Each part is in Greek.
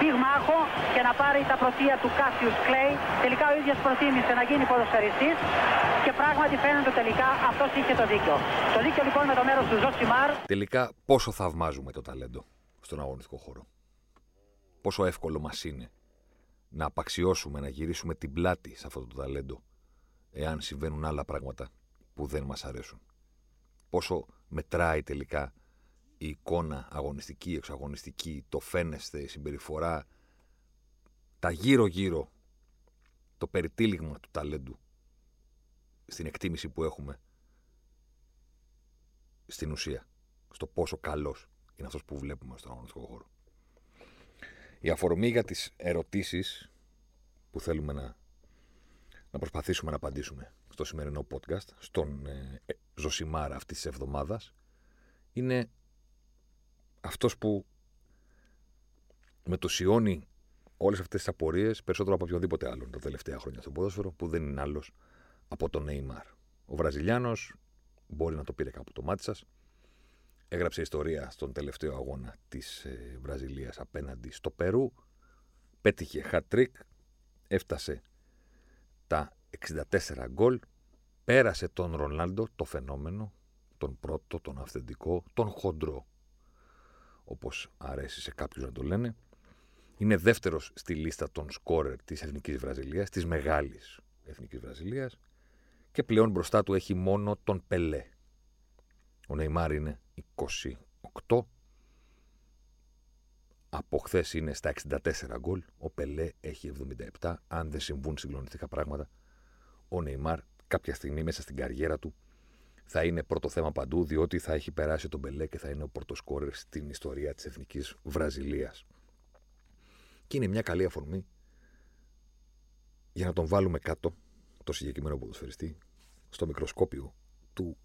πυγμάχο και να πάρει τα πρωτεία του Κάσιους Κλέη. Τελικά ο ίδιος προτίμησε να γίνει ποδοσφαιριστής και πράγματι φαίνεται τελικά αυτός είχε το δίκιο. Το δίκιο λοιπόν με το μέρος του Ζοσιμάρ. Τελικά πόσο θαυμάζουμε το ταλέντο στον αγωνιστικό χώρο. Πόσο εύκολο μας είναι να απαξιώσουμε, να γυρίσουμε την πλάτη σε αυτό το ταλέντο εάν συμβαίνουν άλλα πράγματα που δεν μας αρέσουν. Πόσο μετράει τελικά η εικόνα αγωνιστική, εξαγωνιστική, το φαίνεστε, η συμπεριφορά, τα γύρω-γύρω, το περιτύλιγμα του ταλέντου στην εκτίμηση που έχουμε στην ουσία, στο πόσο καλός είναι αυτός που βλέπουμε στον αγωνιστικό χώρο. Η αφορμή για τις ερωτήσεις που θέλουμε να, να προσπαθήσουμε να απαντήσουμε στο σημερινό podcast, στον ε, ε Ζωσιμάρα αυτής της εβδομάδας, είναι αυτός που μετωσιώνει όλες αυτές τις απορίες περισσότερο από οποιοδήποτε άλλο τα τελευταία χρόνια στο ποδόσφαιρο, που δεν είναι άλλος από τον Νέιμαρ. Ο Βραζιλιάνος μπορεί να το πήρε κάπου το μάτι σας, έγραψε ιστορία στον τελευταίο αγώνα της ε, Βραζιλίας απέναντι στο Περού. Πέτυχε hat-trick, έφτασε τα 64 γκολ, πέρασε τον Ρονάλντο, το φαινόμενο, τον πρώτο, τον αυθεντικό, τον χοντρό, όπως αρέσει σε κάποιους να το λένε. Είναι δεύτερος στη λίστα των σκόρερ της Εθνικής Βραζιλίας, της μεγάλης Εθνικής Βραζιλίας και πλέον μπροστά του έχει μόνο τον Πελέ. Ο Νεϊμάρ είναι 28. Από χθες είναι στα 64 γκολ. Ο Πελέ έχει 77. Αν δεν συμβούν συγκλονιστικά πράγματα, ο Νεϊμάρ κάποια στιγμή μέσα στην καριέρα του θα είναι πρώτο θέμα παντού, διότι θα έχει περάσει τον Πελέ και θα είναι ο πρωτοσκόρερ στην ιστορία της εθνικής Βραζιλίας. Και είναι μια καλή αφορμή για να τον βάλουμε κάτω, το συγκεκριμένο ποδοσφαιριστή, στο μικροσκόπιο του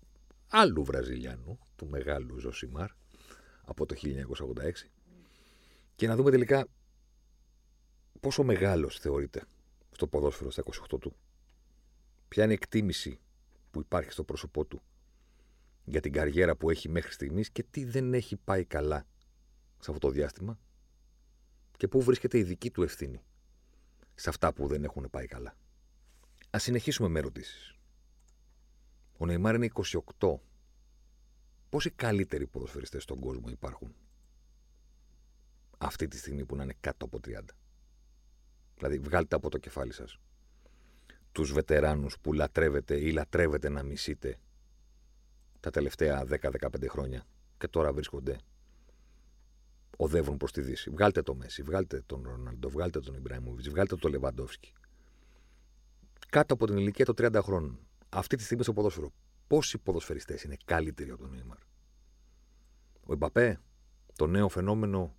άλλου Βραζιλιάνου, του μεγάλου Ζωσιμάρ, από το 1986 και να δούμε τελικά πόσο μεγάλος θεωρείται στο ποδόσφαιρο στα 28 του. Ποια είναι η εκτίμηση που υπάρχει στο πρόσωπό του για την καριέρα που έχει μέχρι στιγμής και τι δεν έχει πάει καλά σε αυτό το διάστημα και πού βρίσκεται η δική του ευθύνη σε αυτά που δεν έχουν πάει καλά. Ας συνεχίσουμε με ερωτήσεις. Ο Νεϊμάρ είναι 28. Πόσοι καλύτεροι ποδοσφαιριστές στον κόσμο υπάρχουν αυτή τη στιγμή που να είναι κάτω από 30. Δηλαδή βγάλτε από το κεφάλι σας τους βετεράνους που λατρεύετε ή λατρεύετε να μισείτε τα τελευταία 10-15 χρόνια και τώρα βρίσκονται οδεύουν προς τη Δύση. Βγάλτε το Μέση, βγάλτε τον Ρονάλντο, βγάλτε τον Ιμπραήμοβιτς, βγάλτε τον Λεβαντόφσκι. Κάτω από την ηλικία των 30 χρόνων αυτή τη στιγμή στο ποδόσφαιρο, πόσοι ποδοσφαιριστές είναι καλύτεροι από τον Νέιμαρ; Ο Εμπαπέ, το νέο φαινόμενο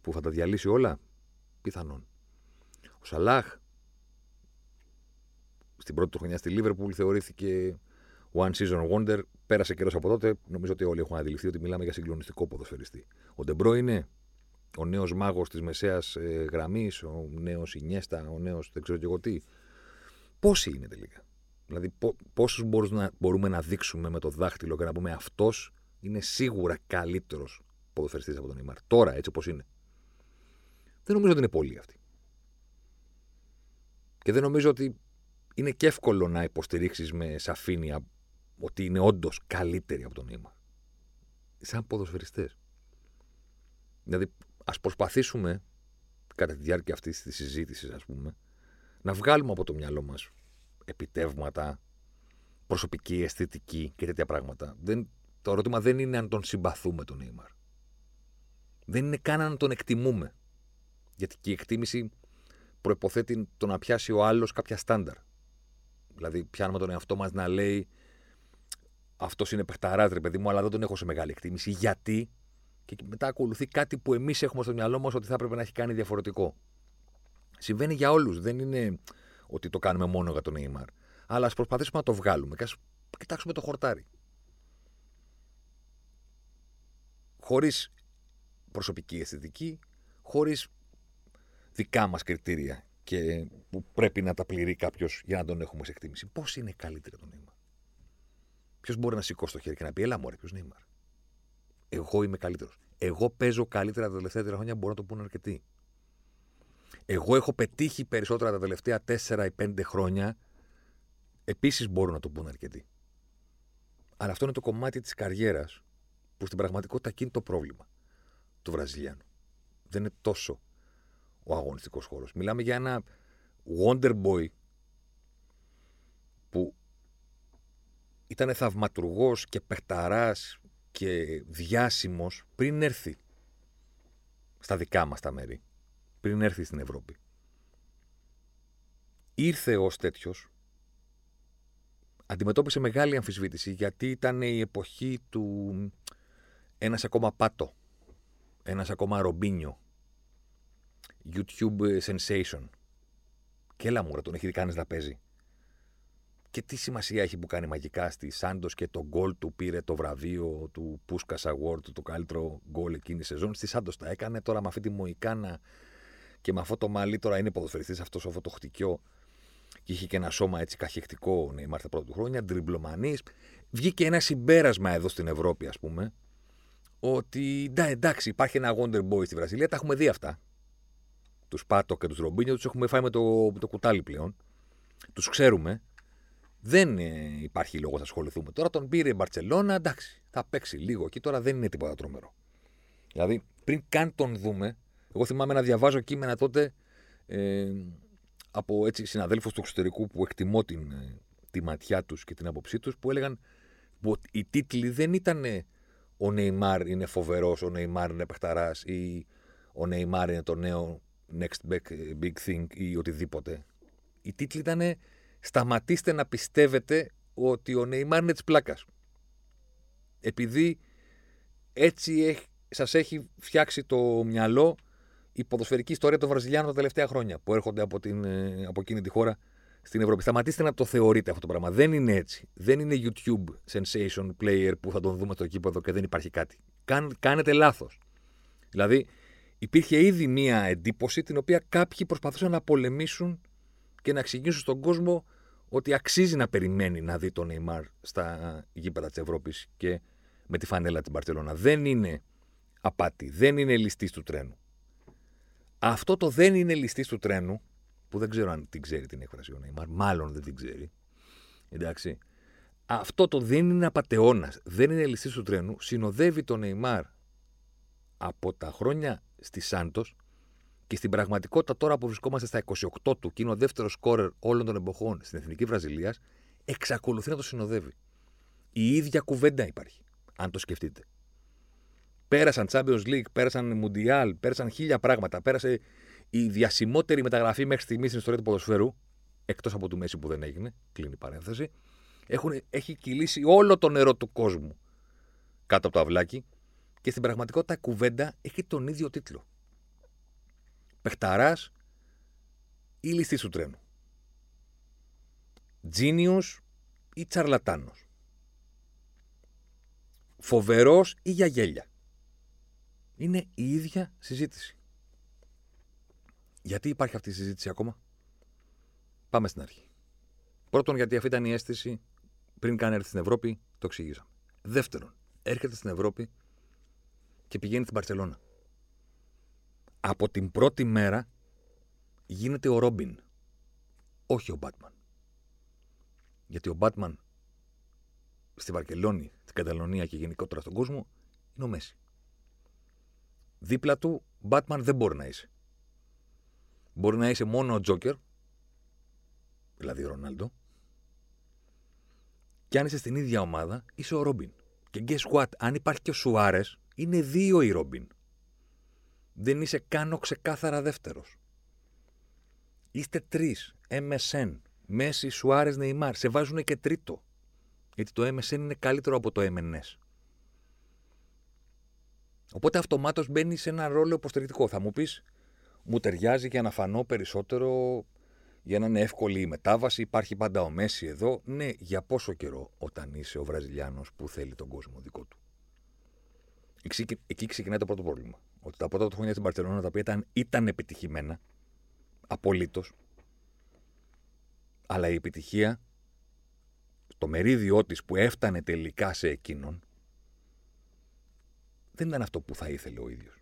που θα τα διαλύσει όλα, πιθανόν. Ο Σαλάχ, στην πρώτη του χρονιά στη Λίβερπουλ θεωρήθηκε one season wonder. Πέρασε καιρός από τότε. Νομίζω ότι όλοι έχουν αντιληφθεί ότι μιλάμε για συγκλονιστικό ποδοσφαιριστή. Ο Ντε Μπρόινε είναι ο νέος μάγος της μεσαίας ε, γραμμής, ο νέος Ινιέστα, ο νέος δεν ξέρω και εγώ τι. Πόσοι είναι τελικά; Δηλαδή, πόσους μπορούμε να δείξουμε με το δάχτυλο και να πούμε αυτός είναι σίγουρα καλύτερος ποδοσφαιριστής από τον Νίμαρ. Τώρα, έτσι όπως είναι. Δεν νομίζω ότι είναι πολλοί αυτοί. Και δεν νομίζω ότι είναι και εύκολο να υποστηρίξεις με σαφήνεια ότι είναι όντως καλύτεροι από τον Νίμαρ. Σαν ποδοσφαιριστές. Δηλαδή, ας προσπαθήσουμε κατά τη διάρκεια αυτής της συζήτησης, ας πούμε, να βγάλουμε από το μυαλό μας επιτεύγματα, προσωπική, αισθητική και τέτοια πράγματα. Δεν, το ερώτημα δεν είναι αν τον συμπαθούμε τον Νέιμαρ. Δεν είναι καν αν τον εκτιμούμε. Γιατί και η εκτίμηση προποθέτει το να πιάσει ο άλλος κάποια στάνταρ. Δηλαδή, πιάνουμε τον εαυτό μας να λέει αυτός είναι παιχταράτρε, παιδί μου, αλλά δεν τον έχω σε μεγάλη εκτίμηση. Γιατί, και μετά ακολουθεί κάτι που εμείς έχουμε στο μυαλό μας ότι θα έπρεπε να έχει κάνει διαφορετικό. Συμβαίνει για όλους. Δεν είναι ότι το κάνουμε μόνο για τον Neymar. Αλλά ας προσπαθήσουμε να το βγάλουμε και ας κοιτάξουμε το χορτάρι. Χωρίς προσωπική αισθητική, χωρίς δικά μας κριτήρια και που πρέπει να τα πληρεί κάποιος για να τον έχουμε σε εκτίμηση. Πώς είναι καλύτερο το Νέιμαρ. Ποιος μπορεί να σηκώσει το χέρι και να πει: Ελά, μωρέ, ποιος Νέιμαρ. Εγώ είμαι καλύτερος. Εγώ παίζω καλύτερα τα τελευταία τρία χρόνια, μπορώ να το πούνε αρκετοί. Εγώ έχω πετύχει περισσότερα τα τελευταία 4 ή 5 χρόνια. Επίσης μπορούν να το πούνε αρκετοί. Αλλά αυτό είναι το κομμάτι της καριέρας που στην πραγματικότητα εκεί είναι το πρόβλημα του Βραζιλιάνου. Δεν είναι τόσο ο αγωνιστικός χώρος. Μιλάμε για ένα Wonder Boy που ήταν θαυματουργός και παιχταράς και διάσημος πριν έρθει στα δικά μας τα μέρη, πριν έρθει στην Ευρώπη. Ήρθε ως τέτοιος, αντιμετώπισε μεγάλη αμφισβήτηση γιατί ήταν η εποχή του ένας ακόμα πάτο, ένας ακόμα ρομπίνιο, YouTube sensation. Και έλα μου, τον έχει δει κανείς να παίζει. Και τι σημασία έχει που κάνει μαγικά στη Σάντος και το γκολ του πήρε το βραβείο του Πούσκα Award, το καλύτερο γκολ εκείνη τη σεζόν. Στη Σάντος τα έκανε τώρα με αυτή τη Μοϊκάνα και με αυτό το μαλλί τώρα είναι ποδοσφαιριστής αυτός ο φωτοχτικιό. Και είχε και ένα σώμα έτσι καχεκτικό ναι, τα πρώτα του χρόνια, ντριμπλομανή. Βγήκε ένα συμπέρασμα εδώ στην Ευρώπη, ας πούμε, ότι εντάξει, υπάρχει ένα Wonder Boy στη Βραζιλία, τα έχουμε δει αυτά. Τους Πάτο και τους Ρομπίνιο τους έχουμε φάει με το, με το κουτάλι πλέον. Τους ξέρουμε. Δεν ε, υπάρχει λόγος να ασχοληθούμε. Τώρα τον πήρε η Μπαρσελόνα, εντάξει, θα παίξει λίγο εκεί, τώρα δεν είναι τίποτα τρομερό. Δηλαδή, πριν καν τον δούμε, εγώ θυμάμαι να διαβάζω κείμενα τότε ε, από έτσι συναδέλφους του εξωτερικού που εκτιμώ την, ε, τη ματιά τους και την άποψή τους που έλεγαν ότι οι τίτλοι δεν ήταν ο Νεϊμάρ είναι φοβερός, ο Νεϊμάρ είναι παιχταράς ή ο Νεϊμάρ είναι το νέο next big thing ή οτιδήποτε. Οι τίτλοι ήταν σταματήστε να πιστεύετε ότι ο Νεϊμάρ είναι της πλάκας. Επειδή έτσι σας έχει φτιάξει το μυαλό η ποδοσφαιρική ιστορία των Βραζιλιάνων τα τελευταία χρόνια που έρχονται από, την, ε, από εκείνη τη χώρα στην Ευρώπη. Σταματήστε να το θεωρείτε αυτό το πράγμα. Δεν είναι έτσι. Δεν είναι YouTube sensation player που θα τον δούμε στο κήπεδο και δεν υπάρχει κάτι. κάνετε λάθος. Δηλαδή, υπήρχε ήδη μία εντύπωση την οποία κάποιοι προσπαθούσαν να πολεμήσουν και να εξηγήσουν στον κόσμο ότι αξίζει να περιμένει να δει τον Νεϊμάρ στα γήπεδα της Ευρώπης και με τη φανέλα της Μπαρσελόνα. Δεν είναι απάτη, δεν είναι ληστής του τρένου. Αυτό το δεν είναι ληστής του τρένου, που δεν ξέρω αν την ξέρει την έκφραση ο Νεϊμάρ, μάλλον δεν την ξέρει. Εντάξει. Αυτό το δεν είναι απαταιώνα, δεν είναι ληστής του τρένου, συνοδεύει τον Νεϊμάρ από τα χρόνια στη Σάντος και στην πραγματικότητα, τώρα που βρισκόμαστε στα 28 του και είναι ο δεύτερος σκόρερ όλων των εποχών στην εθνική Βραζιλίας, εξακολουθεί να το συνοδεύει. Η ίδια κουβέντα υπάρχει, αν το σκεφτείτε. Πέρασαν Champions League, πέρασαν Mundial, πέρασαν χίλια πράγματα. Πέρασε η διασημότερη μεταγραφή μέχρι στιγμής στην ιστορία του ποδοσφαίρου, εκτός από του Μέση που δεν έγινε, κλείνει η παρένθεση. Έχουν, έχει κυλήσει όλο το νερό του κόσμου κάτω από το αυλάκι και στην πραγματικότητα η κουβέντα έχει τον ίδιο τίτλο παιχταράς ή ληστή του τρένου. Τζίνιος ή τσαρλατάνος. Φοβερός ή για γέλια. Είναι η ίδια συζήτηση. Γιατί υπάρχει αυτή η συζήτηση ακόμα; Πάμε στην αρχή. Πρώτον, γιατί αυτή ήταν η αίσθηση πριν καν έρθει στην Ευρώπη, το εξηγήσαμε. Δεύτερον, έρχεται στην Ευρώπη και πηγαίνει στην Παρσελώνα από την πρώτη μέρα γίνεται ο Ρόμπιν. Όχι ο Μπάτμαν. Γιατί ο Μπάτμαν στη Βαρκελόνη, στην Καταλωνία και γενικότερα στον κόσμο είναι ο Μέση. Δίπλα του, Μπάτμαν δεν μπορεί να είσαι. Μπορεί να είσαι μόνο ο Τζόκερ, δηλαδή ο Ρονάλντο, και αν είσαι στην ίδια ομάδα, είσαι ο Ρόμπιν. Και guess what, αν υπάρχει και ο Σουάρες, είναι δύο οι Ρόμπιν δεν είσαι καν ο ξεκάθαρα δεύτερος. Είστε τρεις. MSN. Μέση, Σουάρες, Νεϊμάρ. Σε βάζουν και τρίτο. Γιατί το MSN είναι καλύτερο από το MNS. Οπότε αυτομάτως μπαίνει σε ένα ρόλο υποστηρικτικό. Θα μου πεις, μου ταιριάζει για να φανώ περισσότερο για να είναι εύκολη η μετάβαση. Υπάρχει πάντα ο Μέση εδώ. Ναι, για πόσο καιρό όταν είσαι ο Βραζιλιάνος που θέλει τον κόσμο δικό του. Εκεί ξεκινάει το πρώτο πρόβλημα. Ότι τα πρώτα του χρόνια στην Παρσελόνα τα οποία ήταν, ήταν επιτυχημένα, απολύτως, αλλά η επιτυχία, το μερίδιό της που έφτανε τελικά σε εκείνον, δεν ήταν αυτό που θα ήθελε ο ίδιος.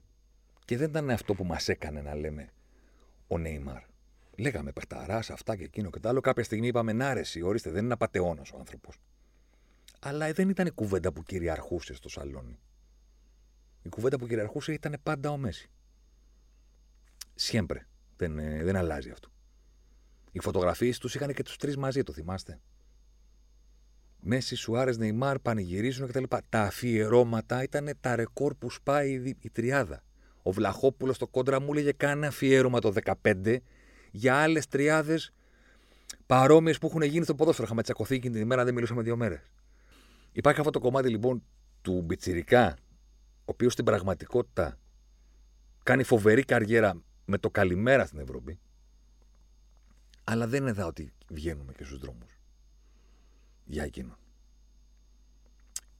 Και δεν ήταν αυτό που μας έκανε να λέμε ο Νέιμαρ. Λέγαμε παιχταρά, αυτά και εκείνο και το άλλο. Κάποια στιγμή είπαμε να αρέσει, ορίστε, δεν είναι απαταιώνας ο άνθρωπος. Αλλά δεν ήταν η κουβέντα που κυριαρχούσε στο σαλόνι. Η κουβέντα που κυριαρχούσε ήταν πάντα ο Μέση. Σιέμπρε. Δεν, ε, δεν αλλάζει αυτό. Οι φωτογραφίες τους είχαν και τους τρεις μαζί, το θυμάστε; Μέση, Σουάρες, Νεϊμάρ πανηγυρίζουν κτλ. Τα, τα αφιερώματα ήταν τα ρεκόρ που σπάει η, η τριάδα. Ο Βλαχόπουλος στο κόντρα μου έλεγε κάνει αφιέρωμα το 15 για άλλες τριάδες παρόμοιες που έχουν γίνει στο ποδόσφαιρο. Είχαμε τσακωθεί εκείνη την ημέρα, δεν μιλούσαμε δύο μέρες. Υπάρχει αυτό το κομμάτι λοιπόν του Μπιτσιρικά, ο οποίος στην πραγματικότητα κάνει φοβερή καριέρα με το καλημέρα στην Ευρώπη, αλλά δεν είναι εδώ ότι βγαίνουμε και στους δρόμους για εκείνον.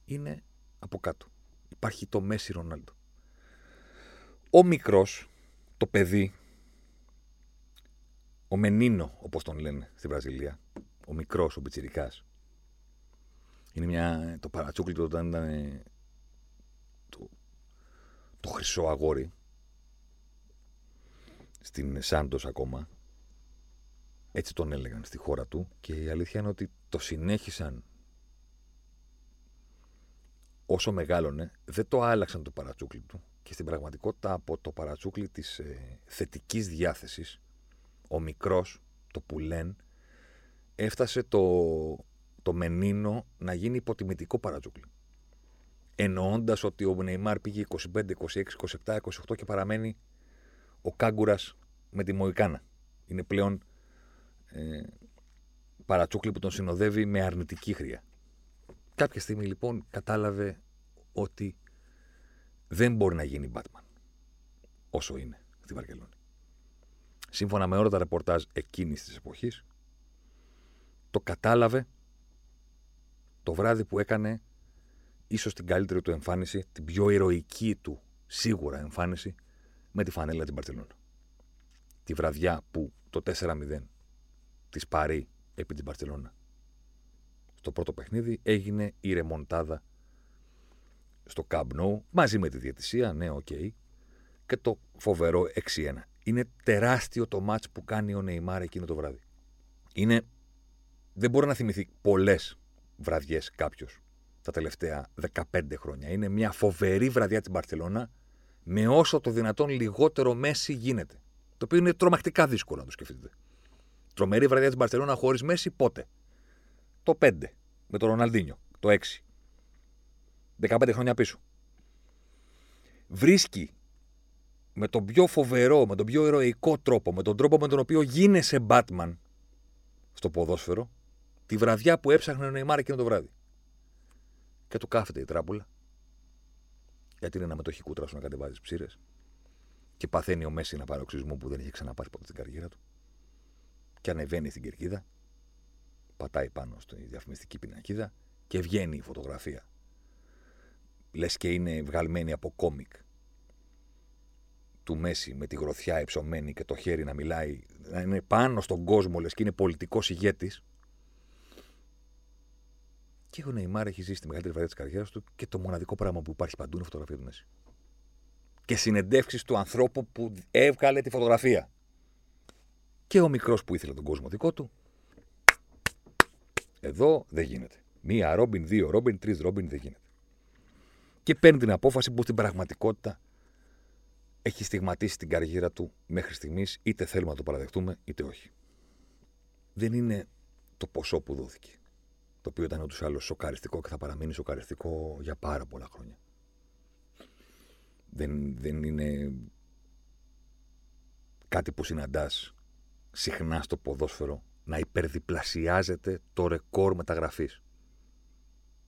Είναι από κάτω. Υπάρχει το Μέση Ρονάλντο. Ο μικρός, το παιδί, ο Μενίνο, όπως τον λένε στη Βραζιλία, ο μικρός, ο Πιτσιρικάς, είναι μια, το παρατσούκλι του όταν ήταν το, το χρυσό αγόρι, στην Σάντος ακόμα, έτσι τον έλεγαν στη χώρα του και η αλήθεια είναι ότι το συνέχισαν. Όσο μεγάλωνε, δεν το άλλαξαν το παρατσούκλι του και στην πραγματικότητα από το παρατσούκλι της ε, θετικής διάθεσης ο μικρός, το πουλέν, έφτασε το, το μενίνο να γίνει υποτιμητικό παρατσούκλι. Εννοώντας ότι ο Νεϊμάρ πήγε 25, 26, 27, 28 και παραμένει ο Κάγκουρας με τη Μοϊκάνα. Είναι πλέον ε, παρατσούκλι που τον συνοδεύει με αρνητική χρειά. Κάποια στιγμή λοιπόν κατάλαβε ότι δεν μπορεί να γίνει Batman όσο είναι στη Βαρκελόνη. Σύμφωνα με όλα τα ρεπορτάζ εκείνης της εποχής, το κατάλαβε το βράδυ που έκανε ίσως την καλύτερη του εμφάνιση, την πιο ηρωική του σίγουρα εμφάνιση με τη φανέλα της Μπαρτσελώνα. Τη βραδιά που το 4-0 της Παρή επί την Μπαρτσελώνα. Στο πρώτο παιχνίδι έγινε η ρεμοντάδα στο Camp Nou, μαζί με τη διαιτησία, ναι, OK, okay, και το φοβερό 6-1. Είναι τεράστιο το ματς που κάνει ο Νεϊμάρ εκείνο το βράδυ. Είναι... Δεν μπορεί να θυμηθεί πολλές βραδιές κάποιος τα τελευταία 15 χρόνια. Είναι μια φοβερή βραδιά της Μπαρσελόνα με όσο το δυνατόν λιγότερο Μέσι γίνεται. Το οποίο είναι τρομακτικά δύσκολο να το σκεφτείτε. Τρομερή βραδιά της Μπαρσελόνα χωρίς Μέσι πότε; Το 5 με τον Ροναλντίνιο. Το 6. 15 χρόνια πίσω. Βρίσκει με τον πιο φοβερό, με τον πιο ηρωικό τρόπο, με τον τρόπο με τον οποίο γίνεσαι Batman στο ποδόσφαιρο, τη βραδιά που έψαχνε ο Νεϊμάρ εκείνο το βράδυ. Και του κάθεται η τράπουλα. Γιατί είναι ένα μετοχή κούτρα να κατεβάζεις ψήρες. Και παθαίνει ο Μέση ένα παροξισμό που δεν είχε ξαναπάρει ποτέ στην καριέρα του και ανεβαίνει στην κερκίδα, πατάει πάνω στη διαφημιστική πινακίδα και βγαίνει η φωτογραφία. Λες και είναι βγαλμένη από κόμικ του Μέση με τη γροθιά υψωμένη και το χέρι να μιλάει, να είναι πάνω στον κόσμο, λες και είναι πολιτικός ηγέτης. Και ο Νεϊμάρ έχει ζήσει τη μεγαλύτερη βαρύτητα της καριέρας του και το μοναδικό πράγμα που υπάρχει παντού είναι η φωτογραφία του Μέση. Και συνεντεύξεις του ανθρώπου που έβγαλε τη φωτογραφία και ο μικρός που ήθελε τον κόσμο δικό του. Εδώ δεν γίνεται. Μία Ρόμπιν, δύο Ρόμπιν, τρεις Ρόμπιν δεν γίνεται. Και παίρνει την απόφαση που στην πραγματικότητα έχει στιγματίσει την καριέρα του μέχρι στιγμής, είτε θέλουμε να το παραδεχτούμε, είτε όχι. Δεν είναι το ποσό που δόθηκε. Το οποίο ήταν ούτως ή άλλως σοκαριστικό και θα παραμείνει σοκαριστικό για πάρα πολλά χρόνια. Δεν, δεν είναι κάτι που συναντάς συχνά στο ποδόσφαιρο να υπερδιπλασιάζεται το ρεκόρ μεταγραφής.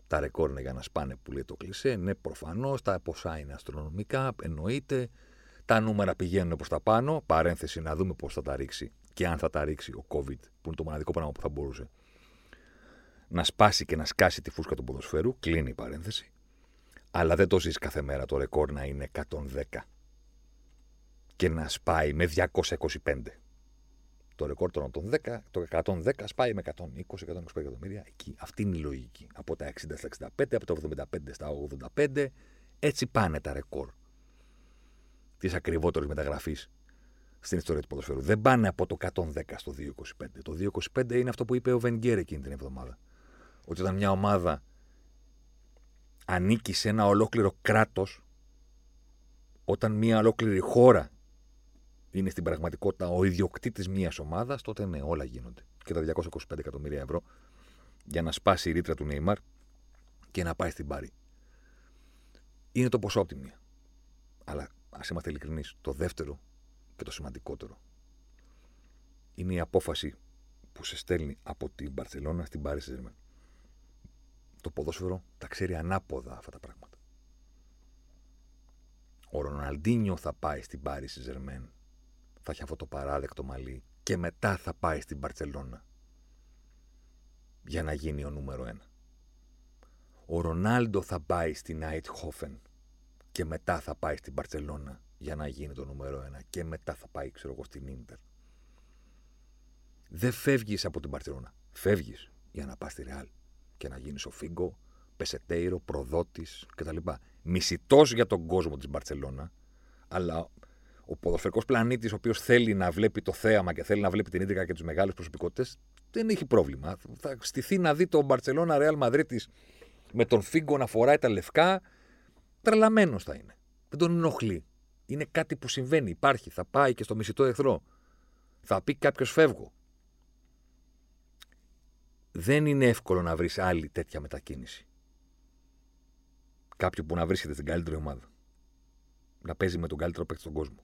Τα ρεκόρ είναι για να σπάνε που λέει το κλισέ. Ναι, προφανώς. Τα ποσά είναι αστρονομικά. Εννοείται. Τα νούμερα πηγαίνουν προς τα πάνω. Παρένθεση να δούμε πώς θα τα ρίξει και αν θα τα ρίξει ο COVID, που είναι το μοναδικό πράγμα που θα μπορούσε να σπάσει και να σκάσει τη φούσκα του ποδοσφαίρου, κλείνει η παρένθεση. Αλλά δεν το ζεις κάθε μέρα το ρεκόρ να είναι 110 και να σπάει με 225. Το ρεκόρ των 10, το 110 σπάει με 120-125 εκατομμύρια. Εκεί. Αυτή είναι η λογική. Από τα 60 στα 65, από τα 75 στα 85. Έτσι πάνε τα ρεκόρ της ακριβότερης μεταγραφής στην ιστορία του ποδοσφαίρου. Δεν πάνε από το 110 στο 225. Το 225 είναι αυτό που είπε ο Βενγκέρ εκείνη την εβδομάδα. Ότι όταν μια ομάδα ανήκει σε ένα ολόκληρο κράτος, όταν μια ολόκληρη χώρα είναι στην πραγματικότητα ο ιδιοκτήτης μιας ομάδας, τότε ναι, όλα γίνονται. Και τα 225 εκατομμύρια ευρώ για να σπάσει η ρήτρα του Νεϊμάρ και να πάει στην Πάρη. Είναι το ποσό από τη μία. Αλλά ας είμαστε ειλικρινείς, το δεύτερο και το σημαντικότερο είναι η απόφαση που σε στέλνει από την Μπαρσελόνα στην Πάρη Σεζερμέν. Το ποδόσφαιρο τα ξέρει ανάποδα αυτά τα πράγματα. Ο Ροναλντίνιο θα πάει στην Πάρη Σεζερμέν θα έχει αυτό το παράδεκτο μαλλί και μετά θα πάει στην Μπαρτσελώνα για να γίνει ο νούμερο ένα. Ο Ρονάλντο θα πάει στην Χόφεν και μετά θα πάει στην Μπαρτσελώνα για να γίνει το νούμερο ένα και μετά θα πάει, ξέρω εγώ, στην Ίντερ. Δεν φεύγεις από την Μπαρτσελώνα. Φεύγεις για να πας στη Ρεάλ και να γίνεις ο Φίγκο, Πεσετέιρο, προδότης κτλ. Μισητός για τον κόσμο της Μπαρτσελώνα, αλλά ο ποδοσφαιρικός πλανήτης, ο οποίος θέλει να βλέπει το θέαμα και θέλει να βλέπει την ίδρυκα και τις μεγάλες προσωπικότητες, δεν έχει πρόβλημα. Θα στηθεί να δει τον Μπαρσελόνα Ρεάλ Μαδρίτη με τον Φίγκο να φοράει τα λευκά. Τρελαμένος θα είναι. Δεν τον ενοχλεί. Είναι κάτι που συμβαίνει. Υπάρχει. Θα πάει και στο μισητό εχθρό. Θα πει κάποιος φεύγω. Δεν είναι εύκολο να βρεις άλλη τέτοια μετακίνηση. Κάποιον που να βρίσκεται στην καλύτερη ομάδα. Να παίζει με τον καλύτερο παίκτη στον κόσμο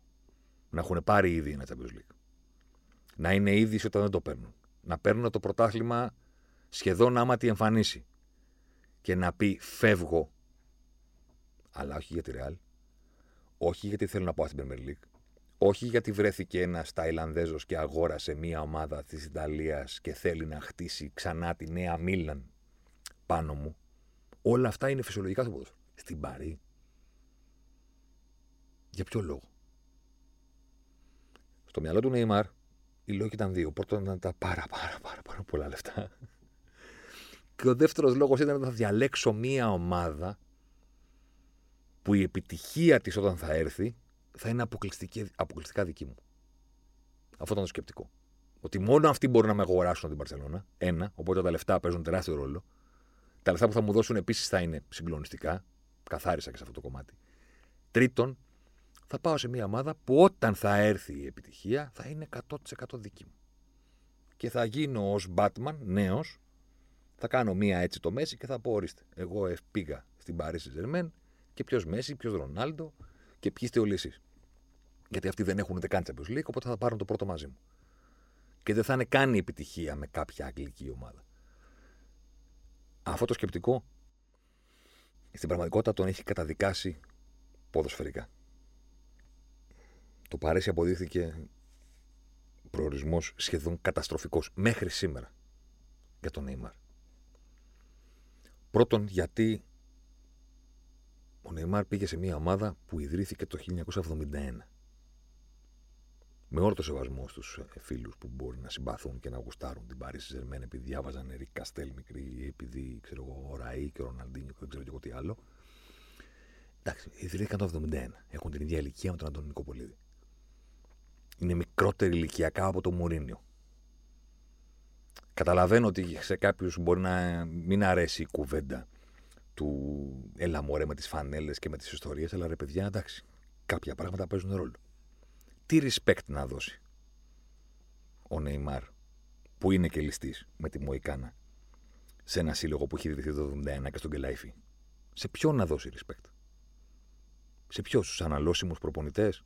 να έχουν πάρει ήδη ένα Champions League. Να είναι ήδη όταν δεν το παίρνουν. Να παίρνουν το πρωτάθλημα σχεδόν άμα τη εμφανίσει. Και να πει φεύγω. Αλλά όχι για τη Real. Όχι γιατί θέλω να πάω στην Premier League. Όχι γιατί βρέθηκε ένας Ταϊλανδέζος και αγόρασε μία ομάδα της Ιταλίας και θέλει να χτίσει ξανά τη νέα Μίλαν πάνω μου. Όλα αυτά είναι φυσιολογικά στο ποδόσφαιρο. Στην Παρή. Για ποιο λόγο; Στο μυαλό του Νεϊμάρ οι λόγοι ήταν δύο. Πρώτον ήταν τα πάρα πάρα πάρα, πάρα πολλά λεφτά. Και ο δεύτερος λόγος ήταν ότι θα διαλέξω μία ομάδα που η επιτυχία της όταν θα έρθει θα είναι αποκλειστικά δική μου. Αυτό ήταν το σκεπτικό. Ότι μόνο αυτοί μπορούν να με αγοράσουν την Παρσελώνα. Ένα, οπότε τα λεφτά παίζουν τεράστιο ρόλο. Τα λεφτά που θα μου δώσουν επίσης θα είναι συγκλονιστικά. Καθάρισα και σε αυτό το κομμάτι. Τρίτον, θα πάω σε μια ομάδα που όταν θα έρθει η επιτυχία θα είναι 100% δική μου. Και θα γίνω ως Batman νέος, θα κάνω μία έτσι το Μέση και θα πω ορίστε, εγώ πήγα στην Παρίσι Ζερμέν και ποιος Μέση, ποιος Ρονάλντο και ποιοι είστε όλοι εσείς. Γιατί αυτοί δεν έχουν ούτε καν Champions League, οπότε θα πάρουν το πρώτο μαζί μου. Και δεν θα είναι καν η επιτυχία με κάποια αγγλική ομάδα. Αυτό το σκεπτικό στην πραγματικότητα τον έχει καταδικάσει ποδοσφαιρικά. Το Παρίσι αποδείχθηκε προορισμός σχεδόν καταστροφικός μέχρι σήμερα για τον Νέιμαρ. Πρώτον, γιατί ο Νέιμαρ πήγε σε μια ομάδα που ιδρύθηκε το 1971. Με όλο το σεβασμό στους ε, φίλους που μπορεί να συμπαθούν και να γουστάρουν την Παρίσι Ζερμέν επειδή διάβαζαν Ερικ Καστέλ μικρή ή επειδή ξέρω εγώ, ο Ραή και ο Ροναλντίνιο και δεν ξέρω και εγώ τι άλλο. Εντάξει, ιδρύθηκαν το 1971. Έχουν την ίδια ηλικία με τον Αντώνη Νικοπολίδη είναι μικρότερη ηλικιακά από το Μουρίνιο. Καταλαβαίνω ότι σε κάποιους μπορεί να μην αρέσει η κουβέντα του έλα μωρέ με τις φανέλες και με τις ιστορίες, αλλά ρε παιδιά, εντάξει, κάποια πράγματα παίζουν ρόλο. Τι respect να δώσει ο Νεϊμάρ, που είναι και ληστής με τη Μοϊκάνα, σε ένα σύλλογο που έχει ιδρυθεί το 1971 και στον Κελάιφη. Σε ποιον να δώσει respect; Σε ποιου, στους αναλώσιμους προπονητές,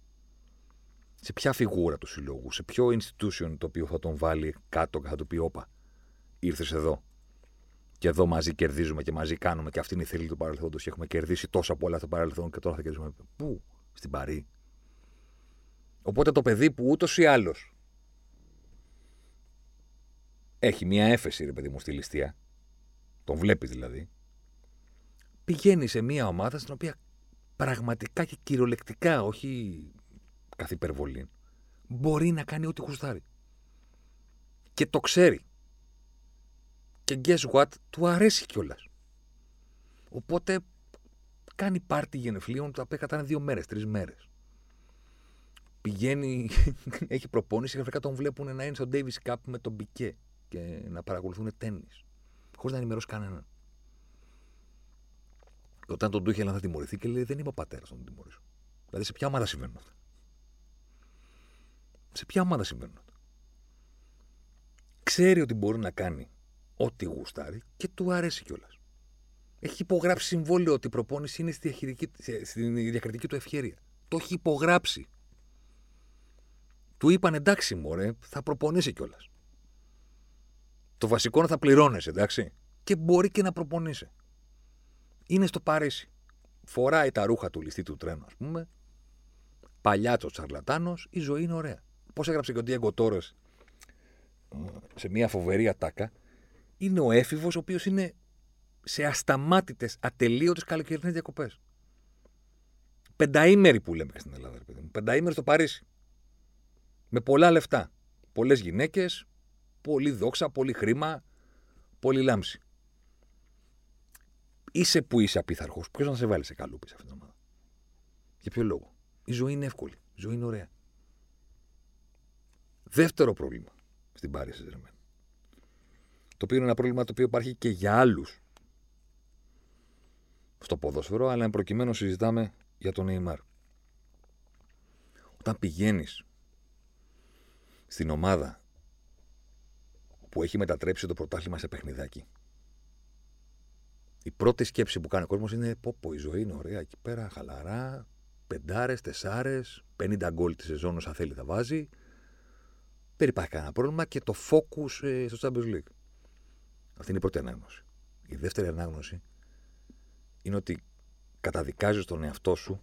σε ποια φιγούρα του συλλόγου, σε ποιο institution το οποίο θα τον βάλει κάτω και θα του πει: Όπα, ήρθες εδώ. Και εδώ μαζί κερδίζουμε και μαζί κάνουμε και αυτή είναι η θέλη του παρελθόντος και έχουμε κερδίσει τόσα πολλά στο παρελθόν και τώρα θα κερδίσουμε. Πού, στην Παρή. Οπότε το παιδί που ούτως ή άλλως έχει μια έφεση, ρε παιδί μου, στη ληστεία. Τον βλέπει δηλαδή. Πηγαίνει σε μια ομάδα στην οποία πραγματικά και κυριολεκτικά, όχι καθ' υπερβολή, μπορεί να κάνει ό,τι γουστάρει. Και το ξέρει. Και guess what, του αρέσει κιόλας. Οπότε κάνει πάρτι γενεφλίων τα οποία κατάνε δύο μέρες, τρεις μέρες. Πηγαίνει, έχει προπόνηση και τον βλέπουν να είναι στο Davis Cup με τον Μπικέ και να παρακολουθούν τέννη. Χωρίς να ενημερώσει κανέναν. Όταν τον Τούχελ θα τιμωρηθεί και λέει: Δεν είμαι ο πατέρας να τον τιμωρήσω. Δηλαδή σε ποια ομάδα συμβαίνουν αυτά. Σε ποια ομάδα συμβαίνουν αυτά. Ξέρει ότι μπορεί να κάνει ό,τι γουστάρει και του αρέσει κιόλας. Έχει υπογράψει συμβόλαιο ότι η προπόνηση είναι στη διακριτική του ευχαίρεια. Το έχει υπογράψει. Του είπαν εντάξει, μωρέ, θα προπονήσει κιόλας. Το βασικό είναι θα πληρώνεσαι, εντάξει. Και μπορεί και να προπονήσει. Είναι στο Παρίσι. Φοράει τα ρούχα του ληστή του τρένου, ας πούμε. Παλιάτσο τσαρλατάνος, η ζωή είναι ωραία. Πώς έγραψε και ο Ντιέγκο Τόρο σε μια φοβερή ατάκα, είναι ο έφηβος ο οποίος είναι σε ασταμάτητες, ατελείωτες καλοκαιρινές διακοπές. Πενταήμερη που λέμε στην Ελλάδα, παιδί μου. Πενταήμερη στο Παρίσι. Με πολλά λεφτά. Πολλές γυναίκες, πολύ δόξα, πολύ χρήμα, πολύ λάμψη. Είσαι που είσαι απίθαρχος. Ποιος να σε βάλει σε καλούπι σε αυτήν την ομάδα; Για ποιο λόγο; Η ζωή είναι εύκολη. Η ζωή είναι ωραία. Δεύτερο πρόβλημα στην Πάρη Σεζερμέν. Το οποίο είναι ένα πρόβλημα το οποίο υπάρχει και για άλλους στο ποδόσφαιρο, αλλά εν προκειμένου συζητάμε για τον Νεϊμάρ. Όταν πηγαίνεις στην ομάδα που έχει μετατρέψει το πρωτάθλημα σε παιχνιδάκι. Η πρώτη σκέψη που κάνει ο κόσμος είναι: Πω, πω, η ζωή είναι ωραία εκεί πέρα, χαλαρά. Πεντάρες, τεσσάρες, 50 γκολ τη σεζόν όσα θέλει θα βάζει. Δεν υπάρχει κανένα πρόβλημα και το focus ε, στο Champions League. Αυτή είναι η πρώτη ανάγνωση. Η δεύτερη ανάγνωση είναι ότι καταδικάζεις τον εαυτό σου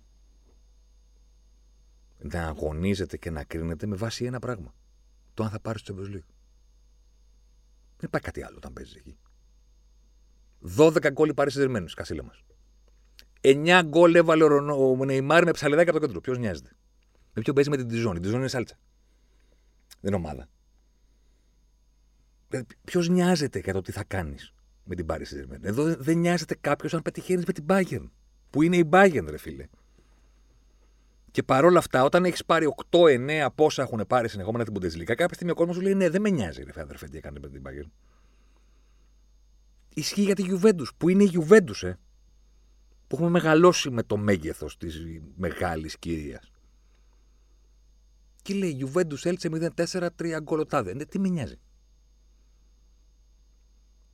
να αγωνίζεται και να κρίνεται με βάση ένα πράγμα. Το αν θα πάρεις το Champions League. Δεν υπάρχει κάτι άλλο όταν παίζεις εκεί. 12 γκολ πάρει σειρμένου, κασίλα μας. 9 γκολ έβαλε ο Νεϊμάρ με ψαλιδάκι από το κέντρο. Ποιος νοιάζεται; Με ποιο παίζει με την Τιζόνη; Η Τιζόνη είναι σάλτσα. Δεν είναι ομάδα. Ποιος νοιάζεται για το τι θα κάνεις με την Πάρη Σερμέν. Εδώ δεν νοιάζεται κάποιος αν πετυχαίνεις με την Bayern. Που είναι η Bayern, ρε φίλε. Και παρόλα αυτά, όταν έχεις πάρει 8-9 πόσα έχουν πάρει συνεχόμενα την Bundesliga, κάποια στιγμή ο κόσμος σου λέει: Ναι, δεν με νοιάζει, ρε αδερφέ, τι έκανε με την Bayern. Ισχύει για τη Juventus, που είναι η Juventus, ε. Που έχουμε μεγαλώσει με το μέγεθος της μεγάλης κυρίας. Και λέει: Juventus έλυσε 0-4-3 γκολοτάδε. Ναι, τι με νοιάζει.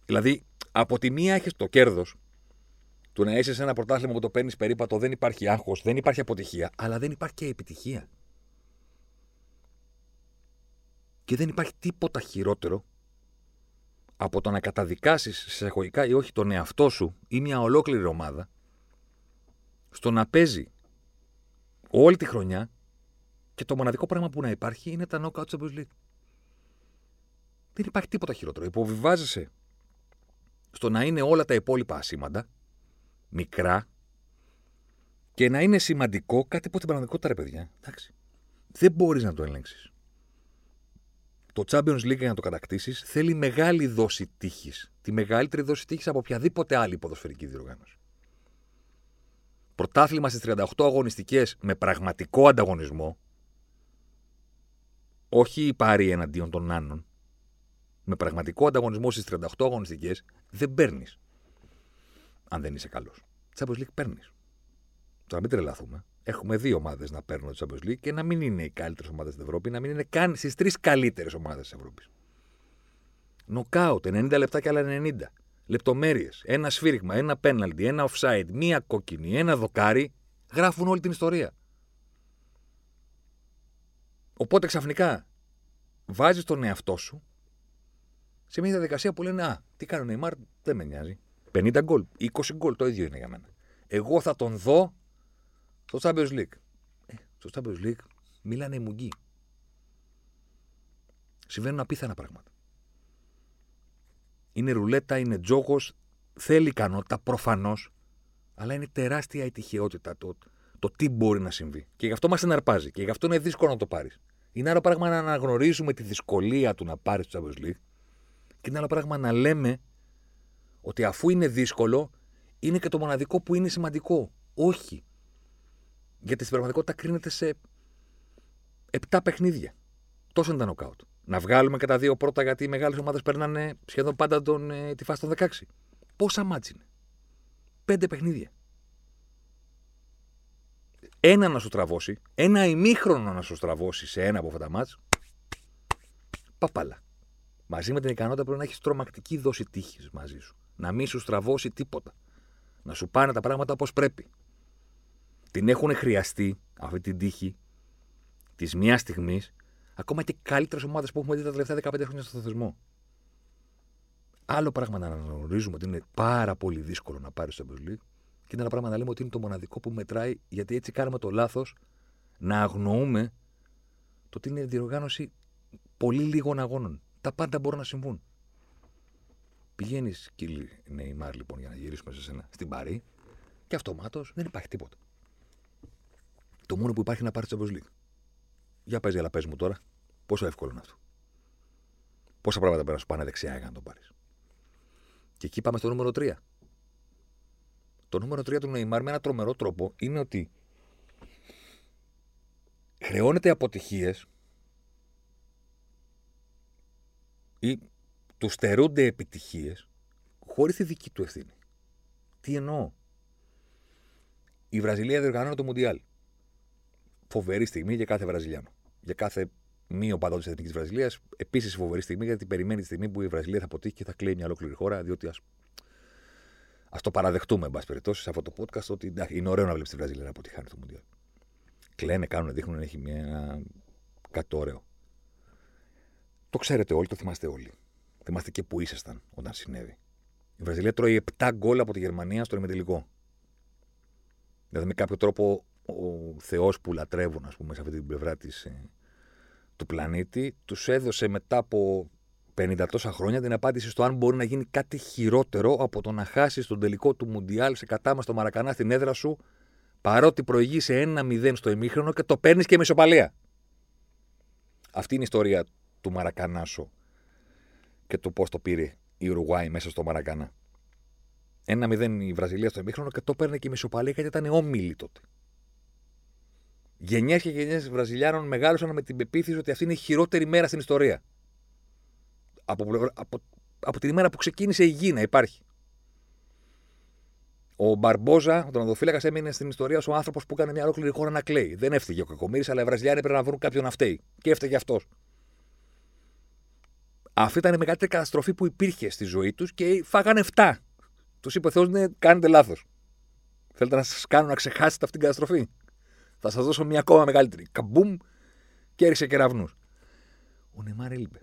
Δηλαδή, από τη μία έχεις το κέρδος του να είσαι σε ένα πρωτάθλημα που το παίρνεις περίπατο, δεν υπάρχει άγχος, δεν υπάρχει αποτυχία, αλλά δεν υπάρχει και επιτυχία. Και δεν υπάρχει τίποτα χειρότερο από το να καταδικάσεις σε εγωικά ή όχι τον εαυτό σου ή μια ολόκληρη ομάδα στο να παίζει όλη τη χρονιά και το μοναδικό πράγμα που να υπάρχει είναι τα knockout Champions League. Δεν υπάρχει τίποτα χειρότερο. Υποβιβάζεσαι στο να είναι όλα τα υπόλοιπα ασήμαντα, μικρά, και να είναι σημαντικό κάτι που την πραγματικότητα, ρε παιδιά. Εντάξει. Δεν μπορείς να το ελέγξεις. Το Champions League για να το κατακτήσεις θέλει μεγάλη δόση τύχης. Τη μεγαλύτερη δόση τύχης από οποιαδήποτε άλλη ποδοσφαιρική διοργάνωση. Πρωτάθλημα στις 38 αγωνιστικές με πραγματικό ανταγωνισμό, όχι η πάρη εναντίον των άλλων, με πραγματικό ανταγωνισμό στις 38 αγωνιστικές, δεν παίρνεις. Αν δεν είσαι καλός. Champions League παίρνεις. Τώρα μην τρελαθούμε. Έχουμε δύο ομάδες να παίρνουν το Champions League και να μην είναι οι καλύτερες ομάδες στην Ευρώπη, να μην είναι καν στις τρεις καλύτερες ομάδες της Ευρώπης. Νοκάουτ, 90 λεπτά και άλλα 90. Λεπτομέρειες. Ένα σφύριγμα, ένα πέναλτι, ένα offside, μία κόκκινη, ένα δοκάρι γράφουν όλη την ιστορία. Οπότε ξαφνικά βάζεις τον εαυτό σου σε μια διαδικασία που λένε Α, τι κάνει ο Νεϊμάρ, δεν με νοιάζει. 50 γκολ, 20 γκολ, το ίδιο είναι για μένα. Εγώ θα τον δω στο Champions League. Ε, στο Champions League μιλάνε οι μουγγί. Συμβαίνουν απίθανα πράγματα. Είναι ρουλέτα, είναι τζόγος, θέλει ικανότητα προφανώς, αλλά είναι τεράστια η τυχαιότητα το, το τι μπορεί να συμβεί. Και γι' αυτό μας εναρπάζει και γι' αυτό είναι δύσκολο να το πάρεις. Είναι άλλο πράγμα να αναγνωρίζουμε τη δυσκολία του να πάρεις το Champions League και είναι άλλο πράγμα να λέμε ότι αφού είναι δύσκολο, είναι και το μοναδικό που είναι σημαντικό. Όχι. Γιατί στην πραγματικότητα κρίνεται σε 7 παιχνίδια. Τόσο είναι τα νοκάουτ. Να βγάλουμε και τα δύο πρώτα γιατί οι μεγάλες ομάδες περνάνε σχεδόν πάντα τον, ε, τη φάση των 16. Πόσα μάτς είναι; Πέντε παιχνίδια. Ένα να σου τραβώσει, ένα ημίχρονο να σου τραβώσει σε ένα από αυτά τα μάτς, παπάλα. Μαζί με την ικανότητα πρέπει να έχεις τρομακτική δόση τύχης μαζί σου. Να μην σου στραβώσει τίποτα. Να σου πάνε τα πράγματα όπως πρέπει. Την έχουν χρειαστεί αυτή την τύχη της μία στιγμής ακόμα και καλύτερες ομάδες που έχουμε δει τα τελευταία 15 χρόνια στο θεσμό. Άλλο πράγμα να αναγνωρίζουμε ότι είναι πάρα πολύ δύσκολο να πάρεις το Champions League και είναι ένα πράγμα να λέμε ότι είναι το μοναδικό που μετράει γιατί έτσι κάνουμε το λάθος να αγνοούμε το ότι είναι διοργάνωση πολύ λίγων αγώνων. Τα πάντα μπορούν να συμβούν. Πηγαίνεις, κύριε Νεϊμάρ, λοιπόν, για να γυρίσουμε σε σένα, στην Παρή και αυτομάτως δεν υπάρχει τίποτα. Το μόνο που υπάρχει είναι να πάρεις το Champions League. Για παίζει, αλλά πες μου τώρα, πόσο εύκολο είναι αυτό. Πόσα πράγματα πρέπει να σου πάνε δεξιά για να το πάρεις. Και εκεί πάμε στο νούμερο 3. Το νούμερο 3 του Νεϊμάρ με ένα τρομερό τρόπο είναι ότι χρεώνεται αποτυχίες ή του στερούνται επιτυχίες χωρίς τη δική του ευθύνη. Τι εννοώ; Η Βραζιλία διοργανώνει το Μουντιάλ. Φοβερή στιγμή για κάθε Βραζιλιάνο. Για κάθε μη οπαδός της Εθνικής Βραζιλίας. Επίσης φοβερή στιγμή γιατί περιμένει τη στιγμή που η Βραζιλία θα αποτύχει και θα κλαίει μια ολόκληρη χώρα. Διότι ας ας το παραδεχτούμε, εν πάση περιπτώσει, σε αυτό το podcast ότι είναι ωραίο να βλέπεις τη Βραζιλία να αποτυχάνει το Μουντιάλ. Κλαίνε, κάνουν, δείχνουν, έχει μια... κάτι ωραίο. Το ξέρετε όλοι, το θυμάστε όλοι. Θυμάστε και που ήσασταν όταν συνέβη. Η Βραζιλία τρώει 7 γκολ από τη Γερμανία στο ημιτελικό. Δηλαδή με κάποιο τρόπο ο Θεός που λατρεύουν, ας πούμε, σε αυτή την πλευρά της, ε, του πλανήτη, τους έδωσε μετά από 50 τόσα χρόνια την απάντηση στο αν μπορεί να γίνει κάτι χειρότερο από το να χάσεις τον τελικό του Μουντιάλ σε κατάμα στο Μαρακανά στην έδρα σου, παρότι προηγείς σε 1-0 στο ημίχρονο και το παίρνεις και με ισοπαλία. Αυτή είναι η ιστορία του Μαρακανάσο και του πώς το πήρε η Ουρουγουάη μέσα στο Μαρακανά. 1-0 η Βραζιλία στο ημίχρονο και το παίρνει και με ισοπαλία γιατί ήταν όμιλη τότε. Γενιές και γενιές Βραζιλιάνων μεγάλωσαν με την πεποίθηση ότι αυτή είναι η χειρότερη μέρα στην ιστορία. Από, από, από την ημέρα που ξεκίνησε η γη να υπάρχει. Ο Μπαρμπόζα, ο τερματοφύλακας, έμεινε στην ιστορία ως ο άνθρωπος που έκανε μια ολόκληρη χώρα να κλαίει. Δεν έφταιγε ο Κακομήρη, αλλά οι Βραζιλιάνοι έπρεπε να βρουν κάποιον να φταίει. Και έφταιγε αυτός. Αυτή ήταν η μεγαλύτερη καταστροφή που υπήρχε στη ζωή τους και φάγανε 7. Τους είπε ο Θεός, ναι, κάνετε λάθος. Θέλετε να σας κάνω να ξεχάσετε αυτή την καταστροφή. Θα σας δώσω μια ακόμα μεγαλύτερη. Καμπούμ και έριξε κεραυνού. Ο Νεμάρ έλειπε.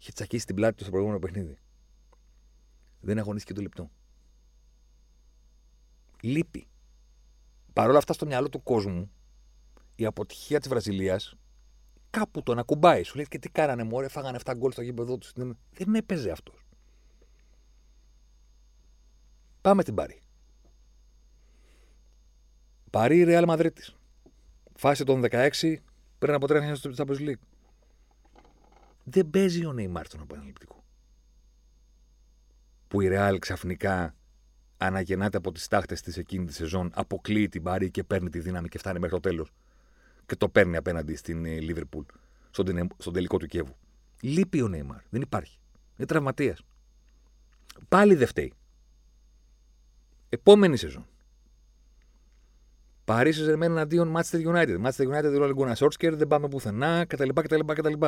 Είχε τσακίσει την πλάτη του στο προηγούμενο παιχνίδι. Δεν αγωνίστηκε το λεπτό. Λείπει. Παρ' όλα αυτά, στο μυαλό του κόσμου, η αποτυχία της Βραζιλίας κάπου τον ακουμπάει. Σου λέει και τι κάνανε, Μωρέ, φάγανε 7 γκολ στο γήπεδο τους. Δεν έπαιζε αυτός. Πάμε την Πάρη. Παρή Ρεάλ Μαδρίτη. Φάση των 16 πριν από τρία χρόνια στο Champions League. Δεν παίζει ο Νεϊμάρ στον επαναληπτικό. Που η Ρεάλ ξαφνικά αναγεννάται από τις τάχτες της εκείνη τη σεζόν, αποκλείει την Παρή και παίρνει τη δύναμη και φτάνει μέχρι το τέλος. Και το παίρνει απέναντι στην Λίβερπουλ, στον, στον τελικό του Κιέβου. Λείπει ο Νεϊμάρ. Δεν υπάρχει. Είναι τραυματίας. Πάλι δεν φταίει. Επόμενη σεζόν. Παρίσι Ζερμέν αντίον Manchester United. Manchester United ρόλο Γκούνα Σόρτσκερ, δεν πάμε πουθενά κτλ. κτλ, κτλ.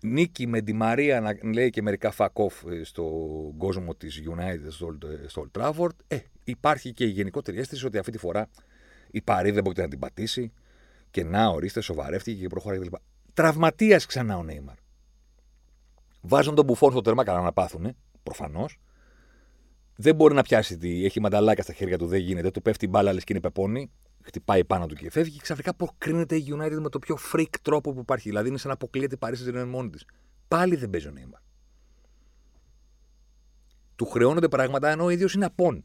Νίκη με τη Μαρία να λέει και μερικά fuck off ε, στον κόσμο της United στο, στο Old Trafford. Ε, υπάρχει και η γενικότερη αίσθηση ότι αυτή τη φορά η Παρή δεν μπορεί να την πατήσει και να ορίστε, σοβαρεύτηκε και προχωράει κτλ. Τραυματίας ξανά ο Νέιμαρ. Βάζουν τον μπουφόν στο τέρμα, καλά να πάθουν, προφανώς δεν μπορεί να πιάσει τη. Έχει μανταλάκια στα χέρια του, δεν γίνεται. Του πέφτει η μπάλα, λες και είναι πεπόνι. Χτυπάει πάνω του και φεύγει. Και ξαφνικά προκρίνεται η United με το πιο freak τρόπο που υπάρχει. Δηλαδή είναι σαν να αποκλείεται η Paris Saint μόνη της. Πάλι δεν παίζει ο Νέιμαρ. Του χρεώνονται πράγματα ενώ ο ίδιος είναι απόν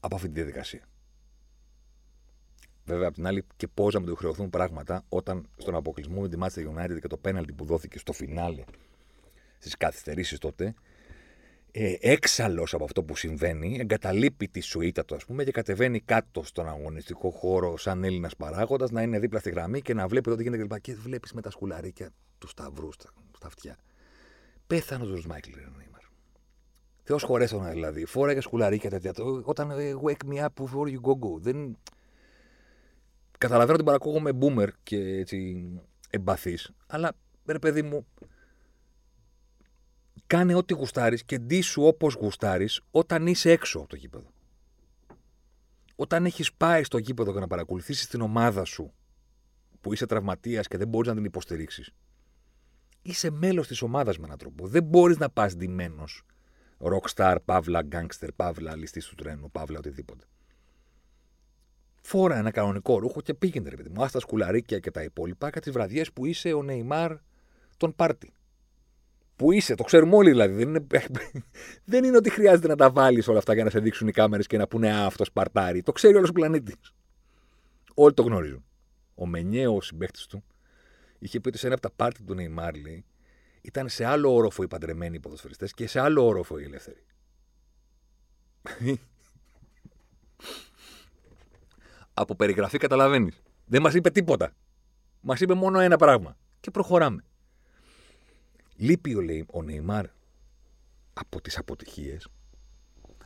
από αυτή τη διαδικασία. Βέβαια, απ' την άλλη, και πώς να του χρεωθούν πράγματα όταν στον αποκλεισμό με τη Manchester United και το πέναλτι που δόθηκε στο φινάλε στις καθυστερήσεις τότε, ε, έξαλλος από αυτό που συμβαίνει, εγκαταλείπει τη σουίτα του, ας πούμε, και κατεβαίνει κάτω στον αγωνιστικό χώρο σαν Έλληνας παράγοντας, να είναι δίπλα στη γραμμή και να βλέπει ό,τι γίνεται κλπ. Και βλέπεις με τα σκουλαρίκια τους σταυρούς στα, στα αυτιά. Πέθανε ο Μάικλ Νέιμαρ. Θεός χωρέσονα δηλαδή. Φόραγε σκουλαρίκια τέτοια. Όταν ε, wake me up before you go go. Δεν... Καταλαβαίνω ότι παρακούγομαι boomer και έτσι εμπαθής, αλλά ρε παιδί μου, Κάνε ό,τι γουστάρεις και ντύσου όπως γουστάρεις όταν είσαι έξω από το γήπεδο. Όταν έχεις πάει στο γήπεδο για να παρακολουθήσεις την ομάδα σου που είσαι τραυματίας και δεν μπορείς να την υποστηρίξεις, είσαι μέλος της ομάδας με έναν τρόπο. Δεν μπορείς να πας ντυμένος rockstar, παύλα, gangster, παύλα, ληστής του τρένου, παύλα, οτιδήποτε. Φόρα ένα κανονικό ρούχο και πήγαινε, ρε παιδί μου. Άστα σκουλαρίκια και τα υπόλοιπα για τις βραδιές που είσαι ο Νεϊμάρ τον πάρτι που είσαι, το ξέρουμε όλοι δηλαδή. Δεν είναι, δεν είναι ότι χρειάζεται να τα βάλεις όλα αυτά για να σε δείξουν οι κάμερες και να πούνε Α, αυτός Σπαρτάρι. Το ξέρει όλος ο πλανήτης. Όλοι το γνωρίζουν. Ο Μενιέ, ο συμπέχτη του, είχε πει ότι σε ένα από τα πάρτι του Νεϊμάρ, λέει, ήταν σε άλλο όροφο οι παντρεμένοι ποδοσφαιριστές και σε άλλο όροφο οι ελεύθεροι. Από περιγραφή καταλαβαίνεις. Δεν μας είπε τίποτα. Μας είπε μόνο ένα πράγμα. Και προχωράμε. Λείπει ο, ο Νεϊμάρ από τις αποτυχίες,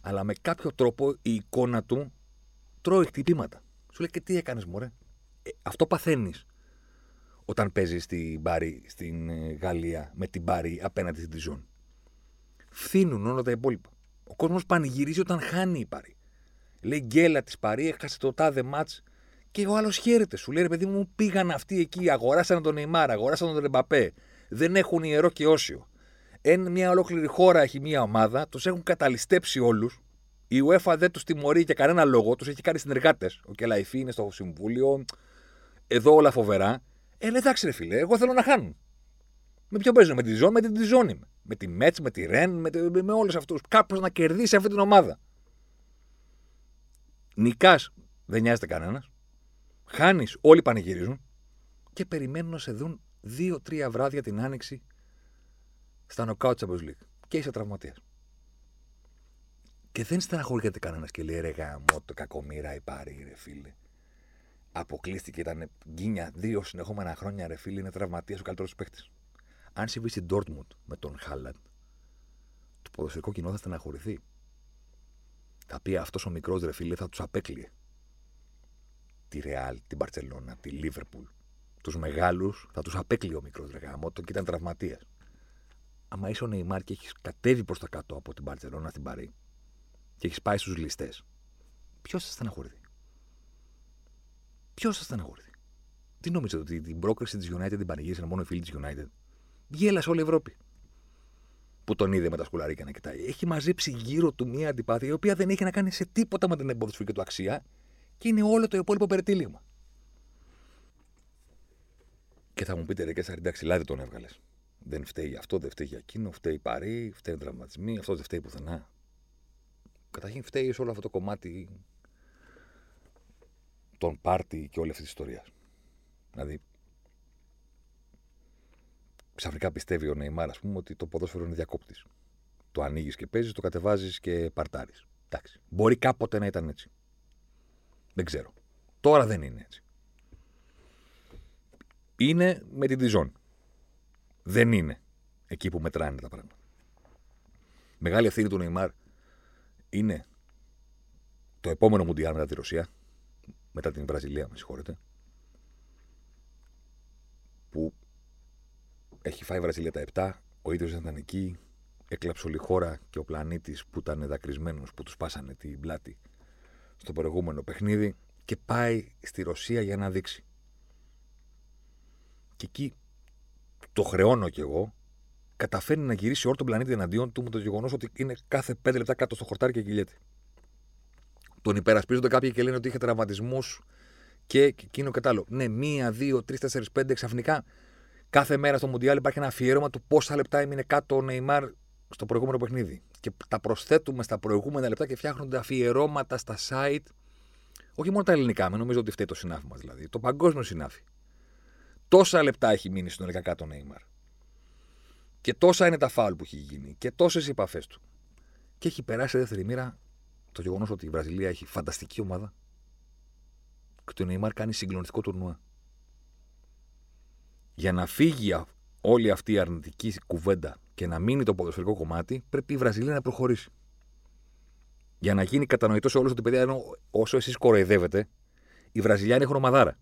αλλά με κάποιο τρόπο η εικόνα του τρώει χτυπήματα. Σου λέει και τι έκανες μωρέ; Ε, αυτό παθαίνεις όταν παίζεις στην, Πάρη, στην ε, Γαλλία με την Πάρη απέναντι στην Τιζόν. Φθήνουν όλα τα υπόλοιπα. Ο κόσμος πανηγυρίζει όταν χάνει η Πάρη. Λέει γκέλα της Πάρη, έχασε το τάδε μάτς και ο άλλος χαίρεται. Σου λέει ρε παιδί μου, πήγαν αυτοί εκεί, αγοράσαν τον Νεϊμάρ, αγοράσαν τον Ρεμπαπέ, δεν έχουν ιερό και όσιο. Εν μια ολόκληρη χώρα έχει μια ομάδα, τους έχουν καταλυστέψει όλους. Η UEFA δεν τους τιμωρεί για κανένα λόγο, τους έχει κάνει συνεργάτες. Ο Κελαϊφή είναι στο συμβούλιο. Εδώ όλα φοβερά. Ε, εντάξει, ρε φίλε, εγώ θέλω να χάνω. Με ποιο παίζω, με τη ζώνη, με την ζώνη. Με τη Μέτς, με τη Ρεν, με, με, με όλους αυτούς. Κάπως να κερδίσει αυτή την ομάδα. Νικάς, δεν νοιάζεται κανένας. Χάνεις, όλοι πανηγυρίζουν και περιμένουν να σε δουν δύο-τρία βράδια την άνοιξη στα νοκάου Champions League. Και είσαι τραυματίας. Και δεν στεναχωριέται κανένας και λέει ρε γάμο, το κακομήρα υπάρχει, ρε φίλε. Αποκλείστηκε, ήταν γκίνια δύο συνεχόμενα χρόνια, ρε φίλε, είναι τραυματίας ο καλύτερος παίκτης. Αν συμβεί στην Dortmund με τον Χάλαντ, το ποδοσφαιρικό κοινό θα στεναχωρηθεί. Θα πει αυτός ο μικρός ρε φίλε θα τους απέκλειε. Τη Ρεάλ, την Παρσελώνα, τη Λίβερπουλ, τους μεγάλους θα τους απέκλειε ο μικρός Ρεγάμοτο και ήταν τραυματίας. Άμα είσαι ο Νεϊμάρ και έχεις κατέβει προς τα κάτω από την Παρσελόνα στην Παρή και έχεις πάει στους ληστές, ποιος θα στεναχωρηθεί; Ποιος θα στεναχωρηθεί; Τι νόμιζε ότι την πρόκριση της United την πανηγύρισαν μόνο οι φίλοι της United; Γέλασε όλη η Ευρώπη. Που τον είδε με τα σκουλαρίκια να κοιτάει. Έχει μαζέψει γύρω του μία αντιπάθεια η οποία δεν έχει να κάνει σε τίποτα με την εμποδοσφαιρική του αξία και είναι όλο το υπόλοιπο περιτύλιγμα. Και θα μου πείτε, ρε Κέσσαρ, εντάξει, λάδι τον έβγαλες. Δεν φταίει αυτό, δεν φταίει για εκείνο, φταίει παρή, φταίει τραυματισμοί, αυτό δεν φταίει πουθενά. Καταρχήν φταίει σε όλο αυτό το κομμάτι των πάρτι και όλη αυτή της ιστορίας. Δηλαδή, ξαφνικά πιστεύει ο Νεϊμάρ, ας πούμε, ότι το ποδόσφαιρο είναι διακόπτης. Το ανοίγεις και παίζεις, το κατεβάζεις και παρτάρεις. Εντάξει. Μπορεί κάποτε να ήταν έτσι. Δεν ξέρω. Τώρα δεν είναι έτσι είναι με την Τιζόν. Δεν είναι εκεί που μετράνε τα πράγματα. Μεγάλη ευθύνη του Νεϊμάρ είναι το επόμενο Μουντιάλ μετά τη Ρωσία, μετά την Βραζιλία, με συγχωρείτε, που έχει φάει η Βραζιλία τα 7, ο ίδιος ήταν εκεί, έκλαψε όλη η χώρα και ο πλανήτης που ήταν δακρυσμένο, που τους πάσανε την πλάτη στο προηγούμενο παιχνίδι και πάει στη Ρωσία για να δείξει και εκεί το χρεώνω κι εγώ, καταφέρνει να γυρίσει όλο τον πλανήτη εναντίον του με το γεγονός ότι είναι κάθε πέντε λεπτά κάτω στο χορτάρι και κυλιέται. Τον υπερασπίζονται κάποιοι και λένε ότι είχε τραυματισμούς και εκείνο και άλλο. Ναι, μία, δύο, τρεις, τέσσερις, πέντε ξαφνικά Κάθε μέρα στο Μουντιάλ υπάρχει ένα αφιέρωμα του πόσα λεπτά έμεινε κάτω ο Νεϊμάρ στο προηγούμενο παιχνίδι. Και τα προσθέτουμε στα προηγούμενα λεπτά και φτιάχνονται αφιερώματα στα site. Όχι μόνο τα ελληνικά, με νομίζω ότι φταίει το συνάφι μας δηλαδή. Το παγκόσμιο συνάφι. Τόσα λεπτά έχει μείνει συνολικά κάτω ο Νεϊμάρ. Και τόσα είναι τα φάουλ που έχει γίνει. Και τόσες οι επαφές του. Και έχει περάσει δεύτερη μοίρα το γεγονός ότι η Βραζιλία έχει φανταστική ομάδα. Και ο Νεϊμάρ κάνει συγκλονιστικό τουρνουά. Για να φύγει όλη αυτή η αρνητική κουβέντα και να μείνει το ποδοσφαιρικό κομμάτι, πρέπει η Βραζιλία να προχωρήσει. Για να γίνει κατανοητό σε όλους ότι παιδιά, όσο εσείς κοροϊδεύετε, οι Βραζιλιάνοι έχουν ομαδάρα.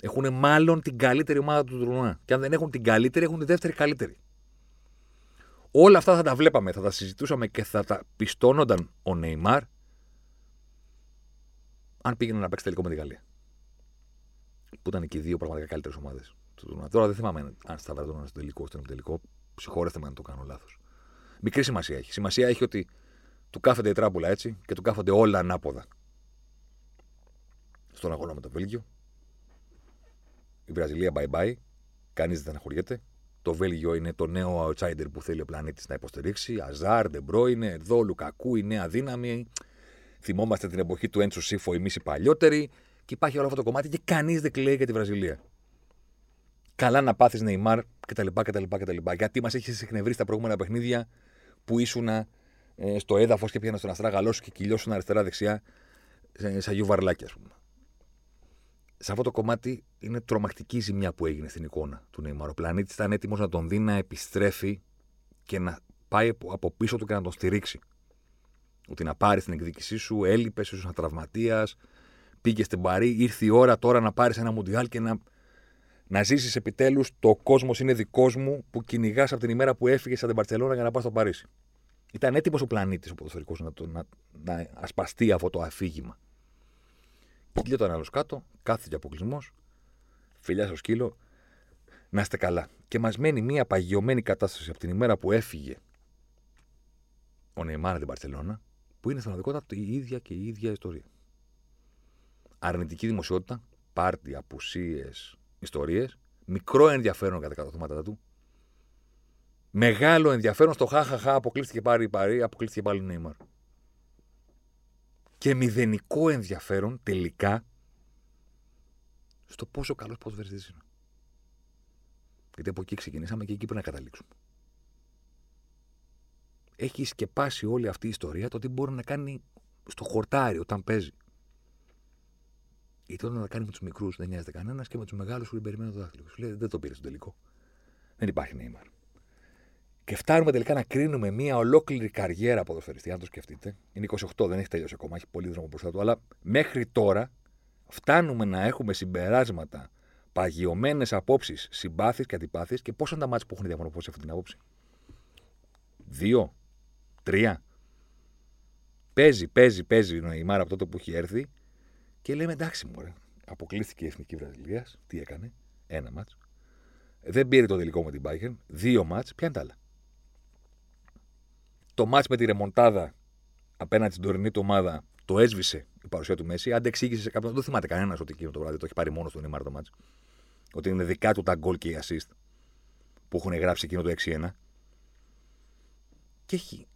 Έχουν μάλλον την καλύτερη ομάδα του τουρνουά. Και αν δεν έχουν την καλύτερη, έχουν τη δεύτερη καλύτερη. Όλα αυτά θα τα βλέπαμε, θα τα συζητούσαμε και θα τα πιστώνονταν ο Νεϊμάρ αν πήγαινε να παίξει τελικό με τη Γαλλία. Που ήταν και οι δύο πραγματικά καλύτερες ομάδες του τουρνουά. Τώρα δεν θυμάμαι αν στα βράδυ στο τελικό, στο τελικό. Συγχωρέστε με αν το κάνω λάθος. Μικρή σημασία έχει. Σημασία έχει ότι του κάθονται η τράπουλα έτσι και του κάθονται όλα ανάποδα. Στον αγώνα με το Βέλγιο. Η Βραζιλία bye bye. Κανείς δεν αναχωριέται. Το Βέλγιο είναι το νέο outsider που θέλει ο πλανήτης να υποστηρίξει. Αζάρ, Ντεμπρόινε, εδώ Λουκακού, η νέα δύναμη. Θυμόμαστε την εποχή του Έντσου Σίφο, εμείς οι παλιότεροι. Και υπάρχει όλο αυτό το κομμάτι και κανείς δεν κλαίει για τη Βραζιλία. Καλά να πάθεις Νεϊμάρ κτλ. κτλ, κτλ. Γιατί μας έχεις συγχνευρίσει τα προηγούμενα παιχνίδια που ήσουν ε, στο έδαφος και πήγαινε στον αστράγαλό σου και κυλιώσουν αριστερά-δεξιά ε, σαν γιουβαρλάκι, ας πούμε σε αυτό το κομμάτι είναι τρομακτική η ζημιά που έγινε στην εικόνα του Νεϊμάρ. Ο πλανήτης ήταν έτοιμος να τον δει να επιστρέφει και να πάει από πίσω του και να τον στηρίξει. Ότι να πάρει την εκδίκησή σου, έλειπες, ίσω ένα τραυματίας, πήγε στην Παρή, ήρθε η ώρα τώρα να πάρεις ένα μουντιάλ και να, να ζήσεις επιτέλους το κόσμος είναι δικός μου που κυνηγάς από την ημέρα που έφυγες από την Παρσελόνα για να πας στο Παρίσι. Ήταν έτοιμος ο πλανήτης ο ποδοσφαιρικός να, να, να ασπαστεί αυτό το αφήγημα. Κοίταγε τον άλλο κάτω, κάθεται αποκλεισμός, φιλιά στο σκύλο, να είστε καλά. Και μας μένει μια παγιωμένη κατάσταση από την ημέρα που έφυγε ο Νεϊμάρα την Παρσελώνα, που είναι στην πραγματικότητα η ίδια και η ίδια ιστορία. Αρνητική δημοσιότητα, πάρτι, απουσίες, ιστορίες, μικρό ενδιαφέρον κατά τα του, μεγάλο ενδιαφέρον στο χαχαχά, αποκλείστηκε πάλι η Παρή, αποκλείστηκε πάλι ο Νεϊμάρα και μηδενικό ενδιαφέρον τελικά στο πόσο καλός ποδοσφαιριστής είναι. Γιατί από εκεί ξεκινήσαμε και εκεί πρέπει να καταλήξουμε. Έχει σκεπάσει όλη αυτή η ιστορία το τι μπορεί να κάνει στο χορτάρι όταν παίζει. Γιατί όταν τα κάνει με τους μικρούς δεν νοιάζεται κανένας και με τους μεγάλους που περιμένουν το δάχτυλο. Σου λέει δεν το πήρες στο τελικό. Δεν υπάρχει Νέιμαρ. Και φτάνουμε τελικά να κρίνουμε μια ολόκληρη καριέρα ποδοσφαιριστή, αν το σκεφτείτε. Είναι 28, δεν έχει τελειώσει ακόμα, έχει πολύ δρόμο μπροστά του. Αλλά μέχρι τώρα φτάνουμε να έχουμε συμπεράσματα, παγιωμένες απόψεις, συμπάθει και αντιπάθειες και πόσα τα μάτια που έχουν διαμορφώσει αυτή την άποψη; Δύο, τρία. Παίζει, παίζει, παίζει η Μάρα από τότε που έχει έρθει και λέμε εντάξει, μωρέ. Αποκλείστηκε η εθνική Βραζιλία. Τι έκανε, ένα μάτσο. Δεν πήρε το τελικό με την Bayern. Δύο μάτς. Ποια είναι τα άλλα; Το μάτς με τη ρεμοντάδα απέναντι στην τωρινή του ομάδα το έσβησε η παρουσία του Μέση. Αν εξήγησε σε κάποιον, δεν το θυμάται κανένας ότι εκείνο το βράδυ το έχει πάρει μόνος του Νίμαρ το μάτς. Ότι είναι δικά του τα γκολ και οι assist που έχουν γράψει εκείνο το 6-1. Και έχει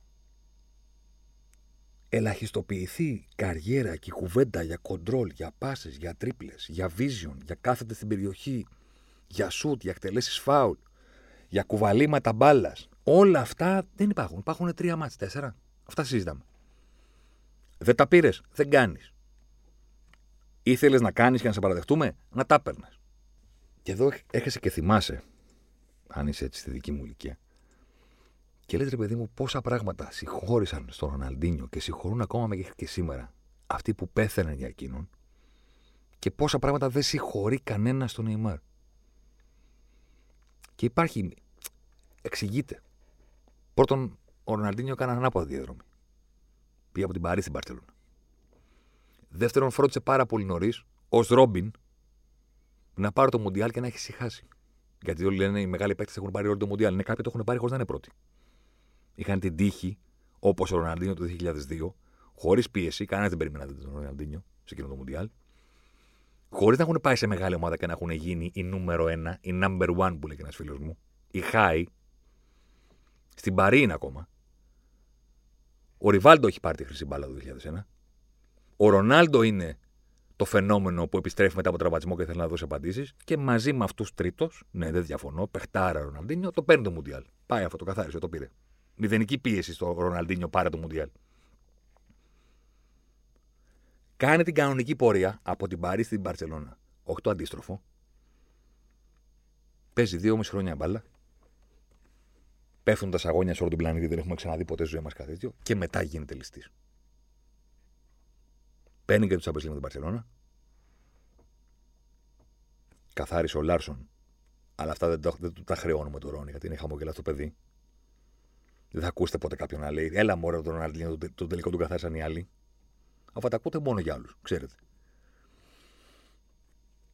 ελαχιστοποιηθεί καριέρα και κουβέντα για κοντρόλ, για πάσες, για τρίπλες, για vision, για κάθεται στην περιοχή, για σουτ, για εκτελέσεις φάουλ, για κουβαλήματα μπάλας, Όλα αυτά δεν υπάρχουν. Υπάρχουν τρία μάτς, τέσσερα. Αυτά συζητάμε. Δεν τα πήρες, δεν κάνεις. Ήθελες να κάνεις και να σε παραδεχτούμε, να τα παίρνε. Και εδώ έρχεσαι και θυμάσαι, αν είσαι έτσι στη δική μου ηλικία. Και λες ρε παιδί μου, πόσα πράγματα συγχώρησαν στον Ροναλντίνιο και συγχωρούν ακόμα μέχρι και σήμερα αυτοί που πέθαναν για εκείνον και πόσα πράγματα δεν συγχωρεί κανένας στον Νεϊμάρ. Και υπάρχει. Εξηγείται. Πρώτον, ο Ροναλντίνιο έκανε ανάποδα διαδρομή. Πήγε από την Παρή στην Παρσελόνα. Δεύτερον, φρόντισε πάρα πολύ νωρίς, ως Ρόμπιν, να πάρει το Μουντιάλ και να έχει ησυχάσει. Γιατί όλοι λένε οι μεγάλοι παίκτες έχουν πάρει όλο το Μουντιάλ. Ναι, κάποιοι το έχουν πάρει χωρίς να είναι πρώτοι. Είχαν την τύχη, όπως ο Ροναλντίνιο το 2002, χωρίς πίεση, κανένας δεν περίμενε τον Ροναλντίνιο σε εκείνο το Μουντιάλ, χωρίς να έχουν πάει σε μεγάλη ομάδα και να έχουν γίνει η νούμερο ένα, η number one που λέει ένας φίλος μου, η high, στην Παρή είναι ακόμα. Ο Ριβάλντο έχει πάρει τη χρυσή μπάλα το 2001. Ο Ρονάλντο είναι το φαινόμενο που επιστρέφει μετά από τραυματισμό και θέλει να δώσει απαντήσεις. Και μαζί με αυτούς τρίτος, ναι, δεν διαφωνώ, παιχτάρα Ροναλντίνιο, το παίρνει το Μουντιάλ. Πάει αυτό, το καθάρισε, το πήρε. Μηδενική πίεση στο Ροναλντίνιο, πάρε το Μουντιάλ. Κάνει την κανονική πορεία από την Παρή στην Παρσελώνα. Όχι το αντίστροφο. Παίζει δύο μισή χρόνια μπάλα. Πέφτουν τα σαγόνια σε όλο τον πλανήτη, δεν έχουμε ξαναδεί ποτέ ζωή μας κάτι τέτοιο. Και μετά γίνεται ληστής. Παίρνει και τους Champions με την Παρσελώνα. Καθάρισε ο Λάρσον. Αλλά αυτά δεν, το, δεν του τα χρεώνουμε το Ρόνι, γιατί είναι χαμογελά το παιδί. Δεν θα ακούσετε ποτέ κάποιον να λέει: Έλα, μωρέ, τον Ροναλντίνο, τον, τον τελικό του καθάρισαν οι άλλοι. Αφού τα ακούτε μόνο για άλλους, ξέρετε.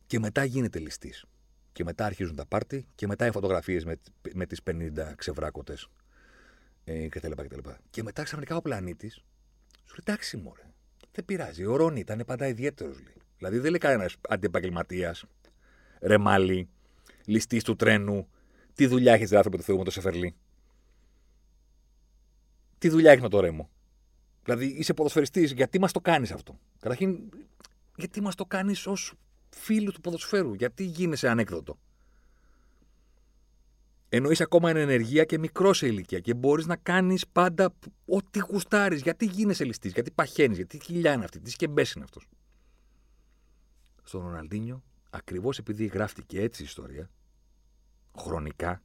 Και μετά γίνεται ληστής. Και μετά αρχίζουν τα πάρτι και μετά οι φωτογραφίες με, με τις 50 ξεβράκωτες ε, κτλ, κτλ. Και μετά ξαφνικά ο πλανήτης σου λέει: Εντάξει, μωρέ. Δεν πειράζει. Ο Ρόνι ήταν πάντα ιδιαίτερος. Δηλαδή δεν λέει κανένας αντιεπαγγελματίας, ρεμάλι, ληστής του τρένου. Τι δουλειά έχεις, άνθρωπο του Θεού με το Σεφερλί. Τι δουλειά έχεις με το ρέμο; Δηλαδή είσαι ποδοσφαιριστής, γιατί μας το κάνεις αυτό; Καταρχήν, γιατί μας το κάνεις ως φίλου του ποδοσφαίρου, γιατί γίνεσαι ανέκδοτο; Ενώ είσαι ακόμα εν ενεργεία και μικρός σε ηλικία και μπορείς να κάνεις πάντα ό,τι γουστάρεις. Γιατί γίνεσαι ληστής, γιατί παχαίνεις, γιατί κοιλιά είναι αυτή, τι σκεμπές είναι αυτός; Στον Ροναλντίνιο, ακριβώς επειδή γράφτηκε έτσι η ιστορία, χρονικά,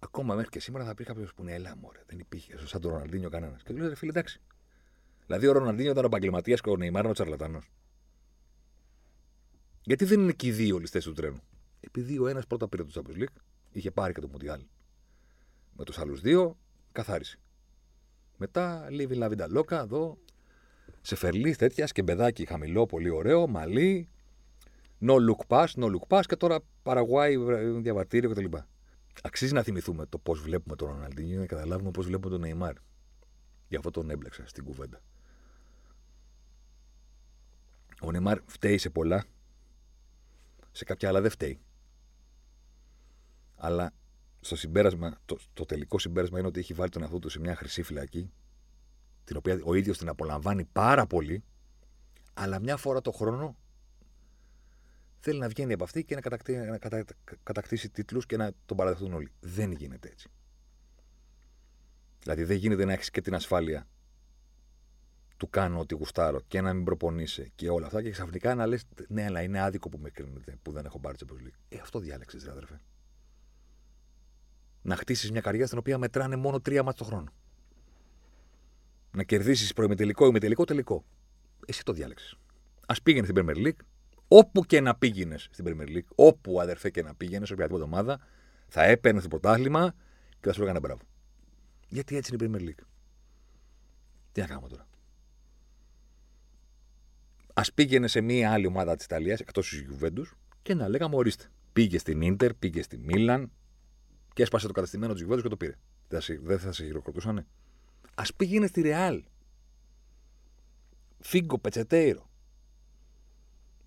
ακόμα μέχρι και σήμερα θα πει κάποιος που είναι έλα μωρέ, δεν υπήρχε σαν τον Ροναλντίνιο κανένας. Και του λέει φίλε εντάξει. Δηλαδή ο Ροναλντίνιο ήταν επαγγελματίας και ο Νεϊμάρ ο τσαρλατανό. Γιατί δεν είναι και οι δύο ληστές του τρένου. Επειδή ο ένας πρώτα πήρε το Champions League, είχε πάρει και το Μουντιάλ. Με τους άλλους δύο, καθάρισε. Μετά, Λίβι Λαβίντα Λόκα, εδώ, σε φερλί τέτοια, σκεμπεδάκι χαμηλό, πολύ ωραίο, μαλλί, no look pass, no look pass και τώρα Παραγουάη, διαβατήριο κτλ. Αξίζει να θυμηθούμε το πώς βλέπουμε τον Ροναλντίνιο και να καταλάβουμε πώς βλέπουμε τον Νεϊμάρ. Γι' αυτό τον έμπλεξα στην κουβέντα. Ο Νεϊμάρ φταίει σε πολλά, σε κάποια άλλα δεν φταίει. Αλλά στο συμπέρασμα, το, το τελικό συμπέρασμα είναι ότι έχει βάλει τον εαυτό του σε μια χρυσή φυλακή, την οποία ο ίδιος την απολαμβάνει πάρα πολύ, αλλά μια φορά το χρόνο θέλει να βγαίνει από αυτή και να, κατακτήσει, να κατα, κατακτήσει τίτλους και να τον παραδεχτούν όλοι. Δεν γίνεται έτσι. Δηλαδή δεν γίνεται να έχεις και την ασφάλεια του κάνω ότι γουστάρω και να μην προπονείσαι και όλα αυτά και ξαφνικά να λες: Ναι, αλλά είναι άδικο που με κρίνετε που δεν έχω πάρει Champions League. Ε, αυτό διάλεξες, ρε αδερφέ. Να χτίσεις μια καριέρα στην οποία μετράνε μόνο τρία μάτια το χρόνο. Να κερδίσεις προημετελικό ή μετελικό τελικό. Εσύ το διάλεξες. Α πήγαινε στην Premier League, όπου και να πήγαινες στην Premier League, όπου αδερφέ και να πήγαινες, σε οποιαδήποτε ομάδα, θα έπαιρνες το πρωτάθλημα και θα σου έκανε μπράβο. Γιατί έτσι είναι η Premier League; Τι να κάνουμε τώρα; Α πήγαινε σε μία άλλη ομάδα της Ιταλίας, εκτός της Γιουβέντους, και να λέγαμε ορίστε. Πήγε στην ντερ, πήγε στη Μίλαν και έσπασε το καταστημένο της Γιουβέντους και το πήρε. Δεν θα σε χειροκροτούσανε. Α πήγαινε στη Ρεάλ. Φίγκο, Πετσετέιρο.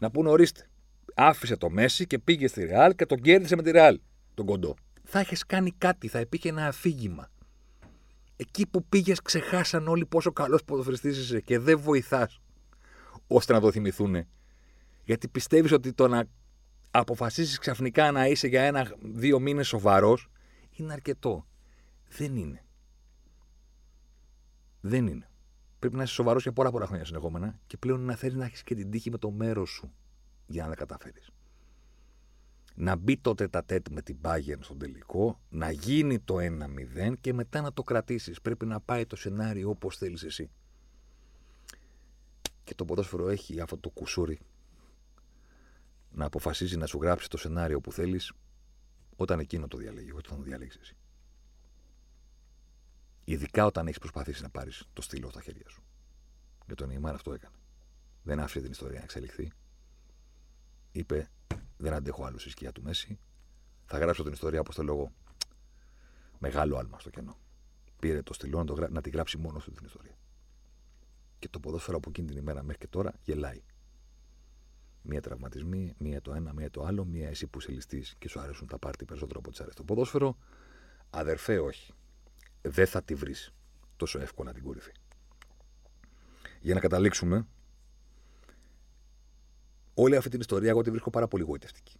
Να πούνε ορίστε. Άφησε το Μέση και πήγε στη Ρεάλ και τον κέρδισε με τη Ρεάλ. Τον κοντό. Θα είχες κάνει κάτι, θα υπήρχε ένα αφήγημα. Εκεί που πήγες, ξεχάσαν όλοι πόσο καλός ποδοφριστή είσαι και δεν βοηθάς ώστε να το θυμηθούν. Γιατί πιστεύεις ότι το να αποφασίσεις ξαφνικά να είσαι για ένα-δύο μήνες σοβαρός είναι αρκετό. Δεν είναι. Δεν είναι. Πρέπει να είσαι σοβαρός για πολλά πολλά χρόνια συνεχόμενα και πλέον να θέλει να έχεις και την τύχη με το μέρος σου για να τα καταφέρεις. Να μπει τότε τα τέτ με την Bayern στον τελικό, να γίνει το 1-0 και μετά να το κρατήσεις. Πρέπει να πάει το σενάριο όπως θέλεις εσύ. Και το ποδόσφαιρο έχει αυτό το κουσούρι να αποφασίζει να σου γράψει το σενάριο που θέλεις όταν εκείνο το διαλέγει, όταν το διαλέγει εσύ. Ειδικά όταν έχεις προσπαθήσει να πάρεις το στυλό στα χέρια σου. Για τον Νεϊμάρ αυτό έκανε. Δεν άφησε την ιστορία να εξελιχθεί. Είπε, δεν αντέχω άλλο στη σκιά του Μέση. Θα γράψω την ιστορία όπως το λόγο. Μεγάλο άλμα στο κενό. Πήρε το στυλό να, το, να τη γράψει μόνος του την ιστορία. Και το ποδόσφαιρο από εκείνη την ημέρα μέχρι και τώρα γελάει. Μία τραυματισμή, μία το ένα, μία το άλλο, μία εσύ που είσαι ληστής και σου αρέσουν τα πάρτι περισσότερο από τι αρέσει το ποδόσφαιρο. Αδερφέ, όχι. Δεν θα τη βρεις τόσο εύκολα την κορυφή. Για να καταλήξουμε, όλη αυτή την ιστορία εγώ τη βρίσκω πάρα πολύ γοητευτική.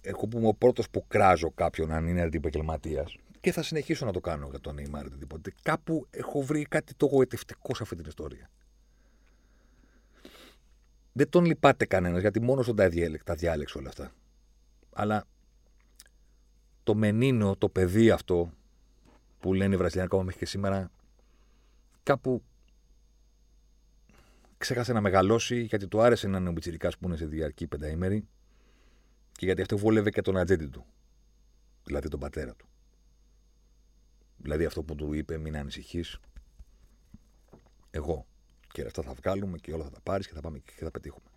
έχω που είμαι ο πρώτος που κράζω κάποιον αν είναι αντιπαγγελματία και θα συνεχίσω να το κάνω για τον Νεϊμάρ οτιδήποτε. Κάπου έχω βρει κάτι το γοητευτικό σε αυτή την ιστορία. Δεν τον λυπάται κανένας γιατί μόνο τον τα διάλεξε όλα αυτά. Αλλά το μενίνο, το παιδί αυτό που λένε οι Βραζιλιάνοι ακόμα μέχρι και σήμερα, κάπου ξέχασε να μεγαλώσει γιατί του άρεσε να είναι ο Μπιτσυρικά που είναι σε διαρκή πενταήμερη και γιατί αυτό βόλευε και τον ατζέντη του. Δηλαδή τον πατέρα του. Δηλαδή αυτό που του είπε, μην ανησυχείς. Εγώ. Και αυτά θα βγάλουμε και όλα θα τα πάρεις και θα πάμε και θα πετύχουμε.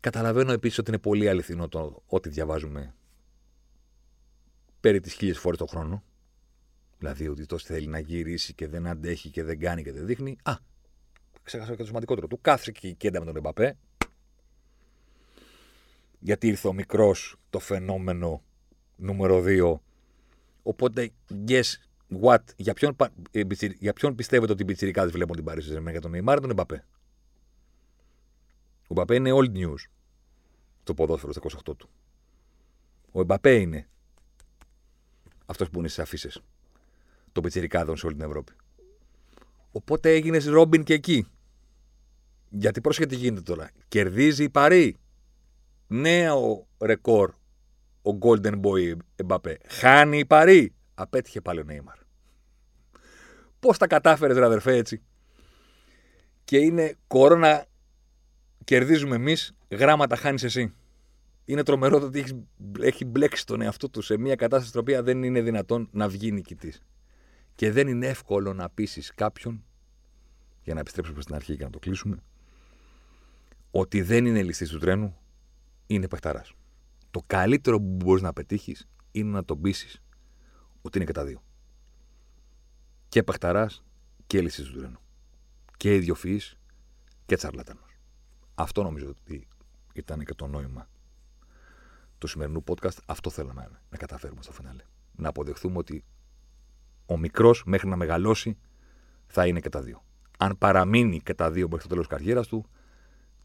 Καταλαβαίνω επίσης ότι είναι πολύ αληθινό το ότι διαβάζουμε περί τις χίλιες φορές το χρόνο. Δηλαδή ότι τόσο θέλει να γυρίσει και δεν αντέχει και δεν κάνει και δεν δείχνει. Α, ξέχασα και το σημαντικότερο του. Κάθισε και η κέντα με τον Εμπαπέ. Γιατί ήρθε ο μικρός το φαινόμενο νούμερο 2. Οπότε, guess what, για ποιον, ε, για ποιον πιστεύετε ότι οι πιτσιρικάδε βλέπουν την Paris saint για τον Neymar ή τον Εμπαπέ. Ο Εμπαπέ είναι old news το ποδόσφαιρο στα 28 του. Ο Εμπαπέ είναι αυτός που είναι στις αφήσει των πιτσιρικάδων σε όλη την Ευρώπη. Οπότε έγινες Ρόμπιν και εκεί. Γιατί πρόσεχε τι γίνεται τώρα. Κερδίζει η Παρή. Νέο ρεκόρ ο Golden Boy Εμπαπέ. Χάνει η Παρή. Απέτυχε πάλι ο Νέιμαρ. Πώς τα κατάφερες, ρε αδερφέ, έτσι. Και είναι κόρονα. Κερδίζουμε εμείς, γράμματα χάνεις εσύ. Είναι τρομερό το ότι έχεις, έχει μπλέξει τον εαυτό του σε μια κατάσταση στην οποία δεν είναι δυνατόν να βγει νικητής. Και δεν είναι εύκολο να πείσει κάποιον, για να επιστρέψουμε στην αρχή και να το κλείσουμε, ότι δεν είναι ληστής του τρένου, είναι παιχταράς. Το καλύτερο που μπορείς να πετύχεις είναι να τον πείσεις ότι είναι και τα δύο. Και παιχταράς και ληστής του τρένου. Και ιδιοφυής και τσαρλατανό. Αυτό νομίζω ότι ήταν και το νόημα του σημερινού podcast. Αυτό θέλαμε να καταφέρουμε στο φινάλε. Να αποδεχθούμε ότι ο μικρός μέχρι να μεγαλώσει θα είναι και τα δύο. Αν παραμείνει και τα δύο μέχρι το τέλος της καριέρας του,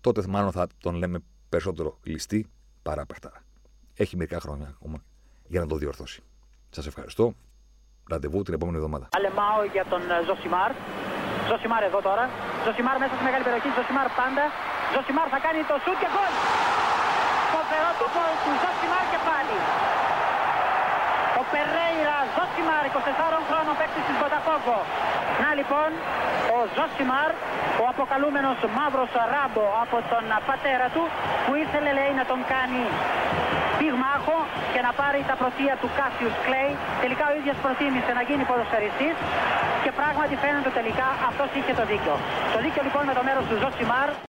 τότε μάλλον θα τον λέμε περισσότερο ληστή παρά παιχτάρα. Έχει μερικά χρόνια ακόμα για να το διορθώσει. Σας ευχαριστώ. Ραντεβού την επόμενη εβδομάδα. Αλεμάω για τον ε, Ζωσιμάρ. Ζοσιμάρ εδώ τώρα. Ζοσιμάρ μέσα στη μεγάλη περιοχή. Ζοσιμάρ πάντα. Ζοσιμάρ θα κάνει το σουτ και γκολ. Φοβερό το γκολ του Ζοσιμάρ και πάλι. Ο Περέιρα Ζοσιμάρ, 24 χρόνων παίκτης της Βοταφόγκο. Να λοιπόν, ο Ζοσιμάρ, ο αποκαλούμενος μαύρος Ράμπο από τον πατέρα του, που ήθελε λέει να τον κάνει πυγμάχο και να πάρει τα πρωτεία του Κάσιους Κλέη. Τελικά ο ίδιος προτίμησε να γίνει ποδοσφαιριστής και πράγματι φαίνεται τελικά αυτός είχε το δίκιο. Το δίκιο λοιπόν με το μέρος του Ζωσιμάρ.